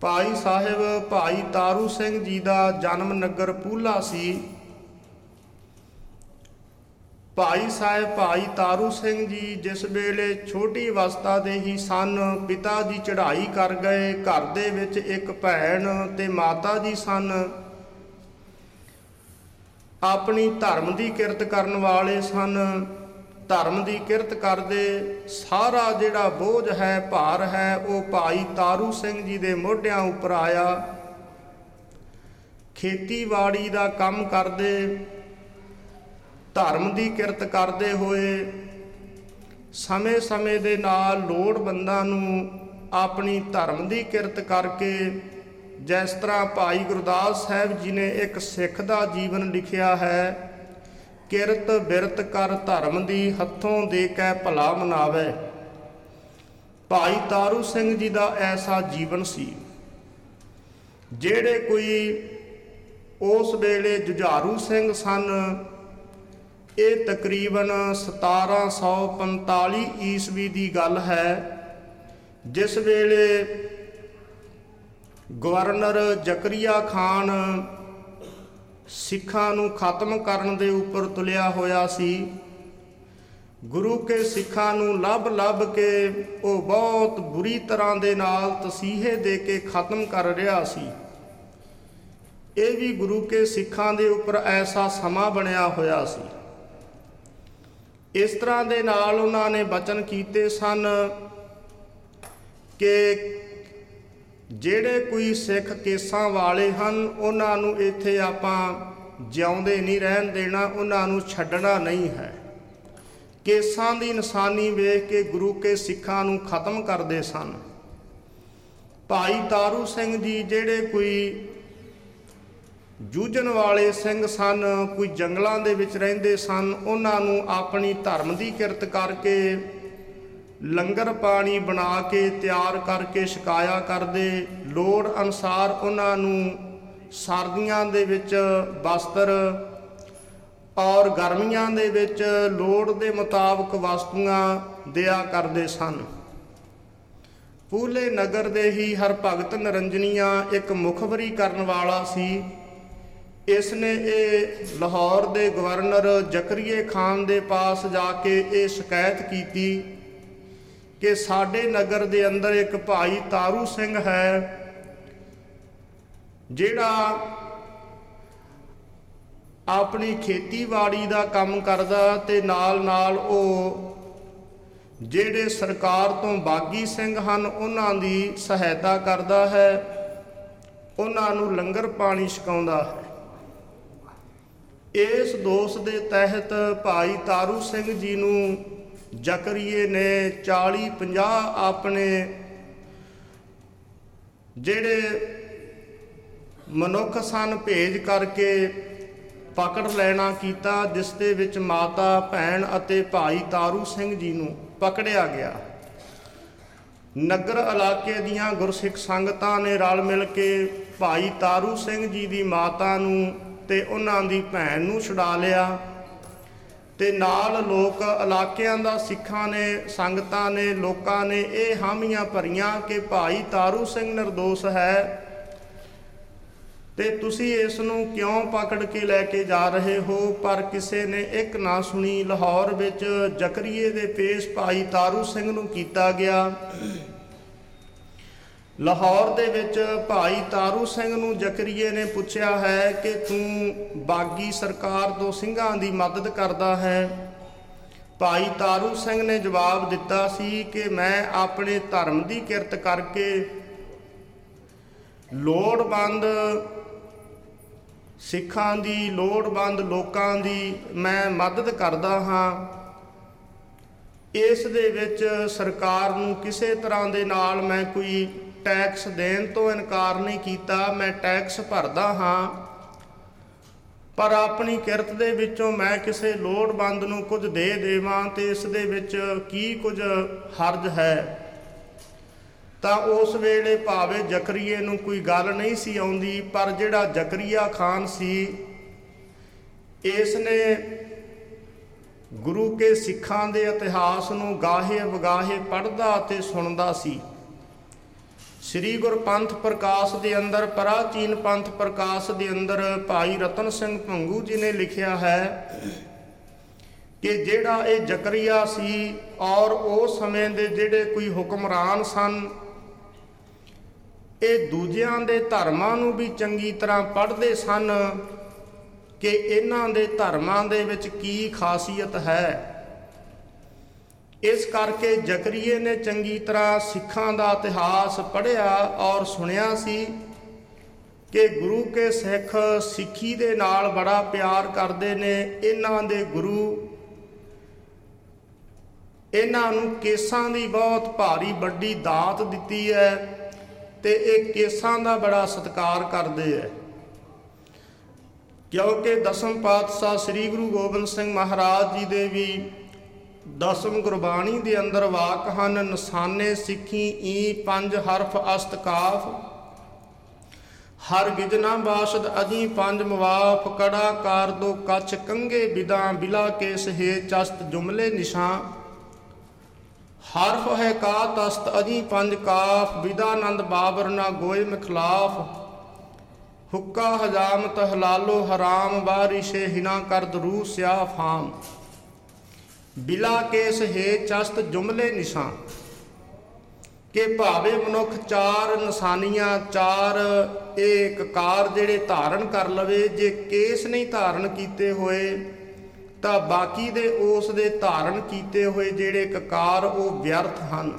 ਭਾਈ ਸਾਹਿਬ, ਭਾਈ ਤਾਰੂ ਸਿੰਘ ਜੀ ਦਾ ਜਨਮ ਨਗਰ ਪੂਲਾ ਸੀ। ਭਾਈ ਸਾਹਿਬ, ਭਾਈ ਤਾਰੂ ਸਿੰਘ ਜੀ ਜਿਸ ਵੇਲੇ ਛੋਟੀ ਅਵਸਥਾ ਦੇ ਹੀ ਸਨ, ਪਿਤਾ ਜੀ ਚੜ੍ਹਾਈ ਕਰ ਗਏ, ਘਰ ਦੇ ਵਿੱਚ ਇੱਕ ਭੈਣ ਤੇ ਮਾਤਾ ਜੀ ਸਨ। ਆਪਣੀ ਧਰਮ ਦੀ ਕਿਰਤ ਕਰਨ ਵਾਲੇ ਸਨ। ਧਰਮ ਦੀ ਕਿਰਤ ਕਰਦੇ ਸਾਰਾ ਜਿਹੜਾ ਬੋਝ ਹੈ, ਭਾਰ ਹੈ, ਉਹ ਭਾਈ ਤਾਰੂ ਸਿੰਘ ਜੀ ਦੇ ਮੋਢਿਆਂ ਉੱਪਰ ਆਇਆ। ਖੇਤੀਬਾੜੀ ਦਾ ਕੰਮ ਕਰਦੇ, ਧਰਮ ਦੀ ਕਿਰਤ ਕਰਦੇ ਹੋਏ ਸਮੇਂ-ਸਮੇਂ ਦੇ ਨਾਲ ਲੋੜਵੰਦਾਂ ਨੂੰ ਆਪਣੀ ਧਰਮ ਦੀ ਕਿਰਤ ਕਰਕੇ ਜਿਸ ਤਰ੍ਹਾਂ ਭਾਈ ਗੁਰਦਾਸ ਸਾਹਿਬ ਜੀ ਨੇ ਇੱਕ ਸਿੱਖ ਦਾ ਜੀਵਨ ਲਿਖਿਆ ਹੈ, ਕਿਰਤ ਬਿਰਤ ਕਰ ਧਰਮ ਦੀ ਹੱਥੋਂ ਦੇ ਕੇ ਭਲਾ ਮਨਾਵੇ। ਭਾਈ ਤਾਰੂ ਸਿੰਘ ਜੀ ਦਾ ਐਸਾ ਜੀਵਨ ਸੀ, ਜਿਹੜੇ ਕੋਈ ਉਸ ਵੇਲੇ ਜੁਝਾਰੂ ਸਿੰਘ ਸਨ। ਇਹ ਤਕਰੀਬਨ 1745 ਈਸਵੀ ਦੀ ਗੱਲ ਹੈ, ਜਿਸ ਵੇਲੇ ਗਵਰਨਰ ਜ਼ਕਰੀਆ ਖਾਨ ਸਿੱਖਾਂ ਨੂੰ ਖਤਮ ਕਰਨ ਦੇ ਉੱਪਰ ਤੁਲਿਆ ਹੋਇਆ ਸੀ। ਗੁਰੂ ਕੇ ਸਿੱਖਾਂ ਨੂੰ ਲੱਭ ਲੱਭ ਕੇ ਉਹ ਬਹੁਤ ਬੁਰੀ ਤਰ੍ਹਾਂ ਦੇ ਨਾਲ ਤਸੀਹੇ ਦੇ ਕੇ ਖਤਮ ਕਰ ਰਿਹਾ ਸੀ। ਇਹ ਵੀ ਗੁਰੂ ਕੇ ਸਿੱਖਾਂ ਦੇ ਉੱਪਰ ਐਸਾ ਸਮਾਂ ਬਣਿਆ ਹੋਇਆ ਸੀ। ਇਸ ਤਰ੍ਹਾਂ ਦੇ ਨਾਲ ਉਹਨਾਂ ਨੇ ਬਚਨ ਕੀਤੇ ਸਨ ਕਿ ਜਿਹੜੇ ਕੋਈ ਸਿੱਖ ਕੇਸਾਂ ਵਾਲੇ ਹਨ, ਉਹਨਾਂ ਨੂੰ ਇੱਥੇ ਆਪਾਂ ਜਿਉਂਦੇ ਨਹੀਂ, ਰਹਿਣ ਦੇਣਾ, ਉਹਨਾਂ ਨੂੰ ਛੱਡਣਾ ਨਹੀਂ ਹੈ। ਕੇਸਾਂ ਦੀ ਨਿਸ਼ਾਨੀ ਵੇਖ ਕੇ ਗੁਰੂ ਕੇ ਸਿੱਖਾਂ ਨੂੰ ਖਤਮ ਕਰਦੇ ਸਨ। ਭਾਈ ਤਾਰੂ ਸਿੰਘ ਜੀ ਜਿਹੜੇ ਕੋਈ ਜੂਝਣ ਵਾਲੇ ਸਿੰਘ ਸਨ, ਕੋਈ ਜੰਗਲਾਂ ਦੇ ਵਿੱਚ ਰਹਿੰਦੇ ਸਨ, ਉਹਨਾਂ ਨੂੰ ਆਪਣੀ ਧਰਮ ਦੀ ਕਿਰਤ ਕਰਕੇ ਲੰਗਰ ਪਾਣੀ ਬਣਾ ਕੇ ਤਿਆਰ ਕਰਕੇ ਛਕਾਇਆ ਕਰਦੇ, ਲੋੜ ਅਨਸਾਰ ਉਹਨਾਂ ਨੂੰ ਸਰਦੀਆਂ ਦੇ ਵਿੱਚ ਵਸਤਰ ਔਰ ਗਰਮੀਆਂ ਦੇ ਵਿੱਚ ਲੋੜ ਦੇ ਮੁਤਾਬਕ ਵਸਤੂਆਂ ਦਿਆ ਕਰਦੇ ਸਨ। ਪੂਲੇ ਨਗਰ ਦੇ ਹੀ ਹਰ ਭਗਤ ਨਰੰਜਨੀਆਂ ਇੱਕ ਮੁਖਬਰੀ ਕਰਨ ਵਾਲਾ ਸੀ। ਇਸ ਨੇ ਇਹ ਲਾਹੌਰ ਦੇ ਗਵਰਨਰ ਜ਼ਕਰੀਏ ਖਾਨ ਦੇ ਪਾਸ ਜਾ ਕੇ ਇਹ ਸ਼ਿਕਾਇਤ ਕੀਤੀ ਕਿ ਸਾਡੇ ਨਗਰ ਦੇ ਅੰਦਰ ਇੱਕ ਭਾਈ ਤਾਰੂ ਸਿੰਘ ਹੈ, ਜਿਹੜਾ ਆਪਣੀ ਖੇਤੀਬਾੜੀ ਦਾ ਕੰਮ ਕਰਦਾ ਤੇ ਨਾਲ ਨਾਲ ਉਹ ਜਿਹੜੇ ਸਰਕਾਰ ਤੋਂ ਬਾਗੀ ਸਿੰਘ ਹਨ, ਉਹਨਾਂ ਦੀ ਸਹਾਇਤਾ ਕਰਦਾ ਹੈ, ਉਹਨਾਂ ਨੂੰ ਲੰਗਰ ਪਾਣੀ ਛਕਾਉਂਦਾ ਹੈ। ਇਸ ਦੋਸ਼ ਦੇ ਤਹਿਤ ਭਾਈ ਤਾਰੂ ਸਿੰਘ ਜੀ ਨੂੰ ਜ਼ਕਰੀਏ ਨੇ 40 50 ਆਪਣੇ ਜਿਹੜੇ ਮਨੁੱਖ ਸਨ ਭੇਜ ਕਰਕੇ ਪਕੜ ਲੈਣਾ ਕੀਤਾ, ਜਿਸ ਦੇ ਵਿੱਚ ਮਾਤਾ, ਭੈਣ ਅਤੇ ਭਾਈ ਤਾਰੂ ਸਿੰਘ ਜੀ ਨੂੰ ਪਕੜਿਆ ਗਿਆ। ਨਗਰ ਇਲਾਕੇ ਦੀਆਂ ਗੁਰਸਿੱਖ ਸੰਗਤਾਂ ਨੇ ਰਲ ਮਿਲ ਕੇ ਭਾਈ ਤਾਰੂ ਸਿੰਘ ਜੀ ਦੀ ਮਾਤਾ ਨੂੰ ਤੇ ਉਹਨਾਂ ਦੀ ਭੈਣ ਨੂੰ ਛੁਡਾ ਲਿਆ। ਤੇ ਨਾਲ ਲੋਕ ਇਲਾਕਿਆਂ ਦਾ ਸਿੱਖਾਂ ਨੇ, ਸੰਗਤਾਂ ਨੇ, ਲੋਕਾਂ ਨੇ ਇਹ ਹਾਮੀਆਂ ਭਰੀਆਂ ਕਿ ਭਾਈ ਤਾਰੂ ਸਿੰਘ ਨਿਰਦੋਸ਼ ਹੈ। ਤੇ ਤੁਸੀਂ ਇਸ ਨੂੰ ਕਿਉਂ ਪਕੜ ਕੇ ਲੈ ਕੇ ਜਾ ਰਹੇ ਹੋ? ਪਰ ਕਿਸੇ ਨੇ ਇੱਕ ਨਾ ਸੁਣੀ। ਲਾਹੌਰ ਵਿੱਚ ਜ਼ਕਰੀਏ ਦੇ ਪੇਸ਼ ਭਾਈ ਤਾਰੂ ਸਿੰਘ ਨੂੰ ਕੀਤਾ ਗਿਆ। ਲਾਹੌਰ ਦੇ ਵਿੱਚ ਭਾਈ ਤਾਰੂ ਸਿੰਘ ਨੂੰ ਜ਼ਕਰੀਏ ਨੇ ਪੁੱਛਿਆ ਹੈ ਕਿ ਤੂੰ ਬਾਗੀ ਸਰਕਾਰ ਤੋਂ ਸਿੰਘਾਂ ਦੀ ਮਦਦ ਕਰਦਾ ਹੈ। ਭਾਈ ਤਾਰੂ ਸਿੰਘ ਨੇ ਜਵਾਬ ਦਿੱਤਾ ਸੀ ਕਿ ਮੈਂ ਆਪਣੇ ਧਰਮ ਦੀ ਕਿਰਤ ਕਰਕੇ ਲੋੜਵੰਦ ਸਿੱਖਾਂ ਦੀ, ਲੋੜਵੰਦ ਲੋਕਾਂ ਦੀ ਮੈਂ ਮਦਦ ਕਰਦਾ ਹਾਂ। ਇਸ ਦੇ ਵਿੱਚ ਸਰਕਾਰ ਨੂੰ ਕਿਸੇ ਤਰ੍ਹਾਂ ਦੇ ਨਾਲ ਮੈਂ ਕੋਈ ਟੈਕਸ ਦੇਣ ਤੋਂ ਇਨਕਾਰ ਨਹੀਂ ਕੀਤਾ, ਮੈਂ ਟੈਕਸ ਭਰਦਾ ਹਾਂ। ਪਰ ਆਪਣੀ ਕਿਰਤ ਦੇ ਵਿੱਚੋਂ ਮੈਂ ਕਿਸੇ ਲੋੜਵੰਦ ਨੂੰ ਕੁਝ ਦੇ ਦੇਵਾਂ ਤੇ ਇਸ ਦੇ ਵਿੱਚ ਕੀ ਕੁਝ ਹਰਜ ਹੈ? ਤਾਂ ਉਸ ਵੇਲੇ ਭਾਵੇਂ ਜ਼ਕਰੀਏ ਨੂੰ ਕੋਈ ਗੱਲ ਨਹੀਂ ਸੀ ਆਉਂਦੀ, ਪਰ ਜਿਹੜਾ ਜ਼ਕਰੀਆ ਖਾਨ ਸੀ ਇਸ ਨੇ ਗੁਰੂ ਕੇ ਸਿੱਖਾਂ ਦੇ ਇਤਿਹਾਸ ਨੂੰ ਗਾਹੇ ਵਗਾਹੇ ਪੜ੍ਹਦਾ ਅਤੇ ਸੁਣਦਾ ਸੀ। ਸ੍ਰੀ ਗੁਰਪੰਥ ਪ੍ਰਕਾਸ਼ ਦੇ ਅੰਦਰ, ਪ੍ਰਾਚੀਨ ਪੰਥ ਪ੍ਰਕਾਸ਼ ਦੇ ਅੰਦਰ ਭਾਈ ਰਤਨ ਸਿੰਘ ਭੰਗੂ ਜੀ ਨੇ ਲਿਖਿਆ ਹੈ ਕਿ ਜਿਹੜਾ ਇਹ ਜ਼ਕਰੀਆ ਸੀ ਔਰ ਉਸ ਸਮੇਂ ਦੇ ਜਿਹੜੇ ਕੋਈ ਹੁਕਮਰਾਨ ਸਨ, ਇਹ ਦੂਜਿਆਂ ਦੇ ਧਰਮਾਂ ਨੂੰ ਵੀ ਚੰਗੀ ਤਰ੍ਹਾਂ ਪੜ੍ਹਦੇ ਸਨ ਕਿ ਇਹਨਾਂ ਦੇ ਧਰਮਾਂ ਦੇ ਵਿੱਚ ਕੀ ਖਾਸੀਅਤ ਹੈ। ਇਸ ਕਰਕੇ ਜ਼ਕਰੀਏ ਨੇ ਚੰਗੀ ਤਰ੍ਹਾਂ ਸਿੱਖਾਂ ਦਾ ਇਤਿਹਾਸ ਪੜ੍ਹਿਆ ਔਰ ਸੁਣਿਆ ਸੀ ਕਿ ਗੁਰੂ ਕੇ ਸਿੱਖ ਸਿੱਖੀ ਦੇ ਨਾਲ ਬੜਾ ਪਿਆਰ ਕਰਦੇ ਨੇ। ਇਹਨਾਂ ਦੇ ਗੁਰੂ, ਇਹਨਾਂ ਨੂੰ ਕੇਸਾਂ ਦੀ ਬਹੁਤ ਭਾਰੀ ਵੱਡੀ ਦਾਤ ਦਿੱਤੀ ਹੈ ਤੇ ਇਹ ਕੇਸਾਂ ਦਾ ਬੜਾ ਸਤਿਕਾਰ ਕਰਦੇ ਹੈ। ਕਿਉਂਕਿ ਦਸਮ ਪਾਤਸ਼ਾਹ ਸ੍ਰੀ ਗੁਰੂ ਗੋਬਿੰਦ ਸਿੰਘ ਮਹਾਰਾਜ ਜੀ ਦੇ ਵੀ ਦਸਮ ਗੁਰਬਾਣੀ ਦੇ ਅੰਦਰ ਵਾਕ ਹਨ, ਨਿਸ਼ਾਨੇ ਸਿੱਖੀ ਈ ਪੰਜ ਹਰਫ ਅਸਤ ਕਾਫ। ਹਰ ਗਿਜਨਾ ਬਾਸ਼ਦ ਅਜੀ ਪੰਜ ਮਵਾਫ, ਕੜਾ ਕਾਰ ਦੋ ਕੱਚ ਕੰਗੇ ਬਿਦਾ, ਬਿਲਾ ਕੇਸ ਹੈ ਚਸਤ ਜੁਮਲੇ ਨਿਸ਼ਾਂ ਹਰਫ ਹੈ ਕਾ ਤਸਤ ਅਜੀ ਪੰਜ ਕਾਫ ਵਿਦਾਨੰਦ ਬਾਬਰ ਨਾ ਗੋਏ ਮਖਲਾਫ ਹੁੱਕਾ ਹਜਾਮਤ ਹਲਾਲੋ ਹਰਾਮ ਬਾਰਿਸ਼ੇ ਹਿਨਾ ਕਰਦ ਰੂ ਸਿਆ ਫਾਮ। ਬਿਲਾ ਕੇਸ ਹੈ ਚਸਤ ਜੁਮਲੇ ਨਿਸ਼ਾਨ। ਕਿ ਭਾਵੇ ਮਨੁੱਖ ਚਾਰ ਨਿਸ਼ਾਨੀਆਂ, ਚਾਰ ਇੱਕ ਕਾਰ ਜਿਹੜੇ ਧਾਰਨ ਕਰ ਲਵੇ, ਜੇ ਕੇਸ ਨਹੀਂ ਧਾਰਨ ਕੀਤੇ ਹੋਏ, ਤਾਂ ਬਾਕੀ ਦੇ ਉਸ ਦੇ ਧਾਰਨ ਕੀਤੇ ਹੋਏ ਜਿਹੜੇ ਕਕਾਰ ਉਹ ਵਿਅਰਥ ਹਨ।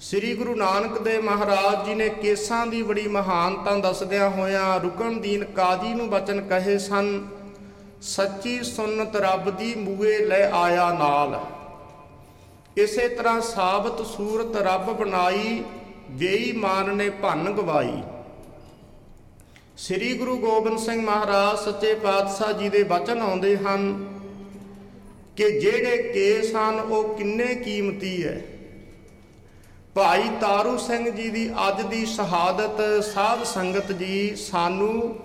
ਸ੍ਰੀ ਗੁਰੂ ਨਾਨਕ ਦੇਵ ਮਹਾਰਾਜ ਜੀ ਨੇ ਕੇਸਾਂ ਦੀ ਬੜੀ ਮਹਾਨਤਾ ਦੱਸਦਿਆਂ ਹੋਇਆਂ ਰੁਕਨਦੀਨ ਕਾਜੀ ਨੂੰ ਬਚਨ ਕਹੇ ਸਨ ਸੱਚੀ ਸੁਨਤ ਰੱਬ ਦੀ ਮੂਏ ਲੈ ਆਇਆ ਨਾਲ। ਇਸੇ ਤਰ੍ਹਾਂ ਸਾਬਤ ਸੂਰਤ ਰੱਬ ਬਣਾਈ ਬੇਈਮਾਨ ਨੇ ਭੰਨ ਗਵਾਈ। ਸ੍ਰੀ ਗੁਰੂ ਗੋਬਿੰਦ ਸਿੰਘ ਮਹਾਰਾਜ ਸੱਚੇ ਪਾਤਸ਼ਾਹ ਜੀ ਦੇ ਬਚਨ ਆਉਂਦੇ ਹਨ ਕਿ ਜਿਹੜੇ ਕੇਸ ਹਨ, ਉਹ ਕਿੰਨੇ ਕੀਮਤੀ ਹੈ ਭਾਈ ਤਾਰੂ ਸਿੰਘ ਜੀ ਦੀ ਅੱਜ ਦੀ ਸ਼ਹਾਦਤ, ਸਾਧ ਸੰਗਤ ਜੀ ਸਾਨੂੰ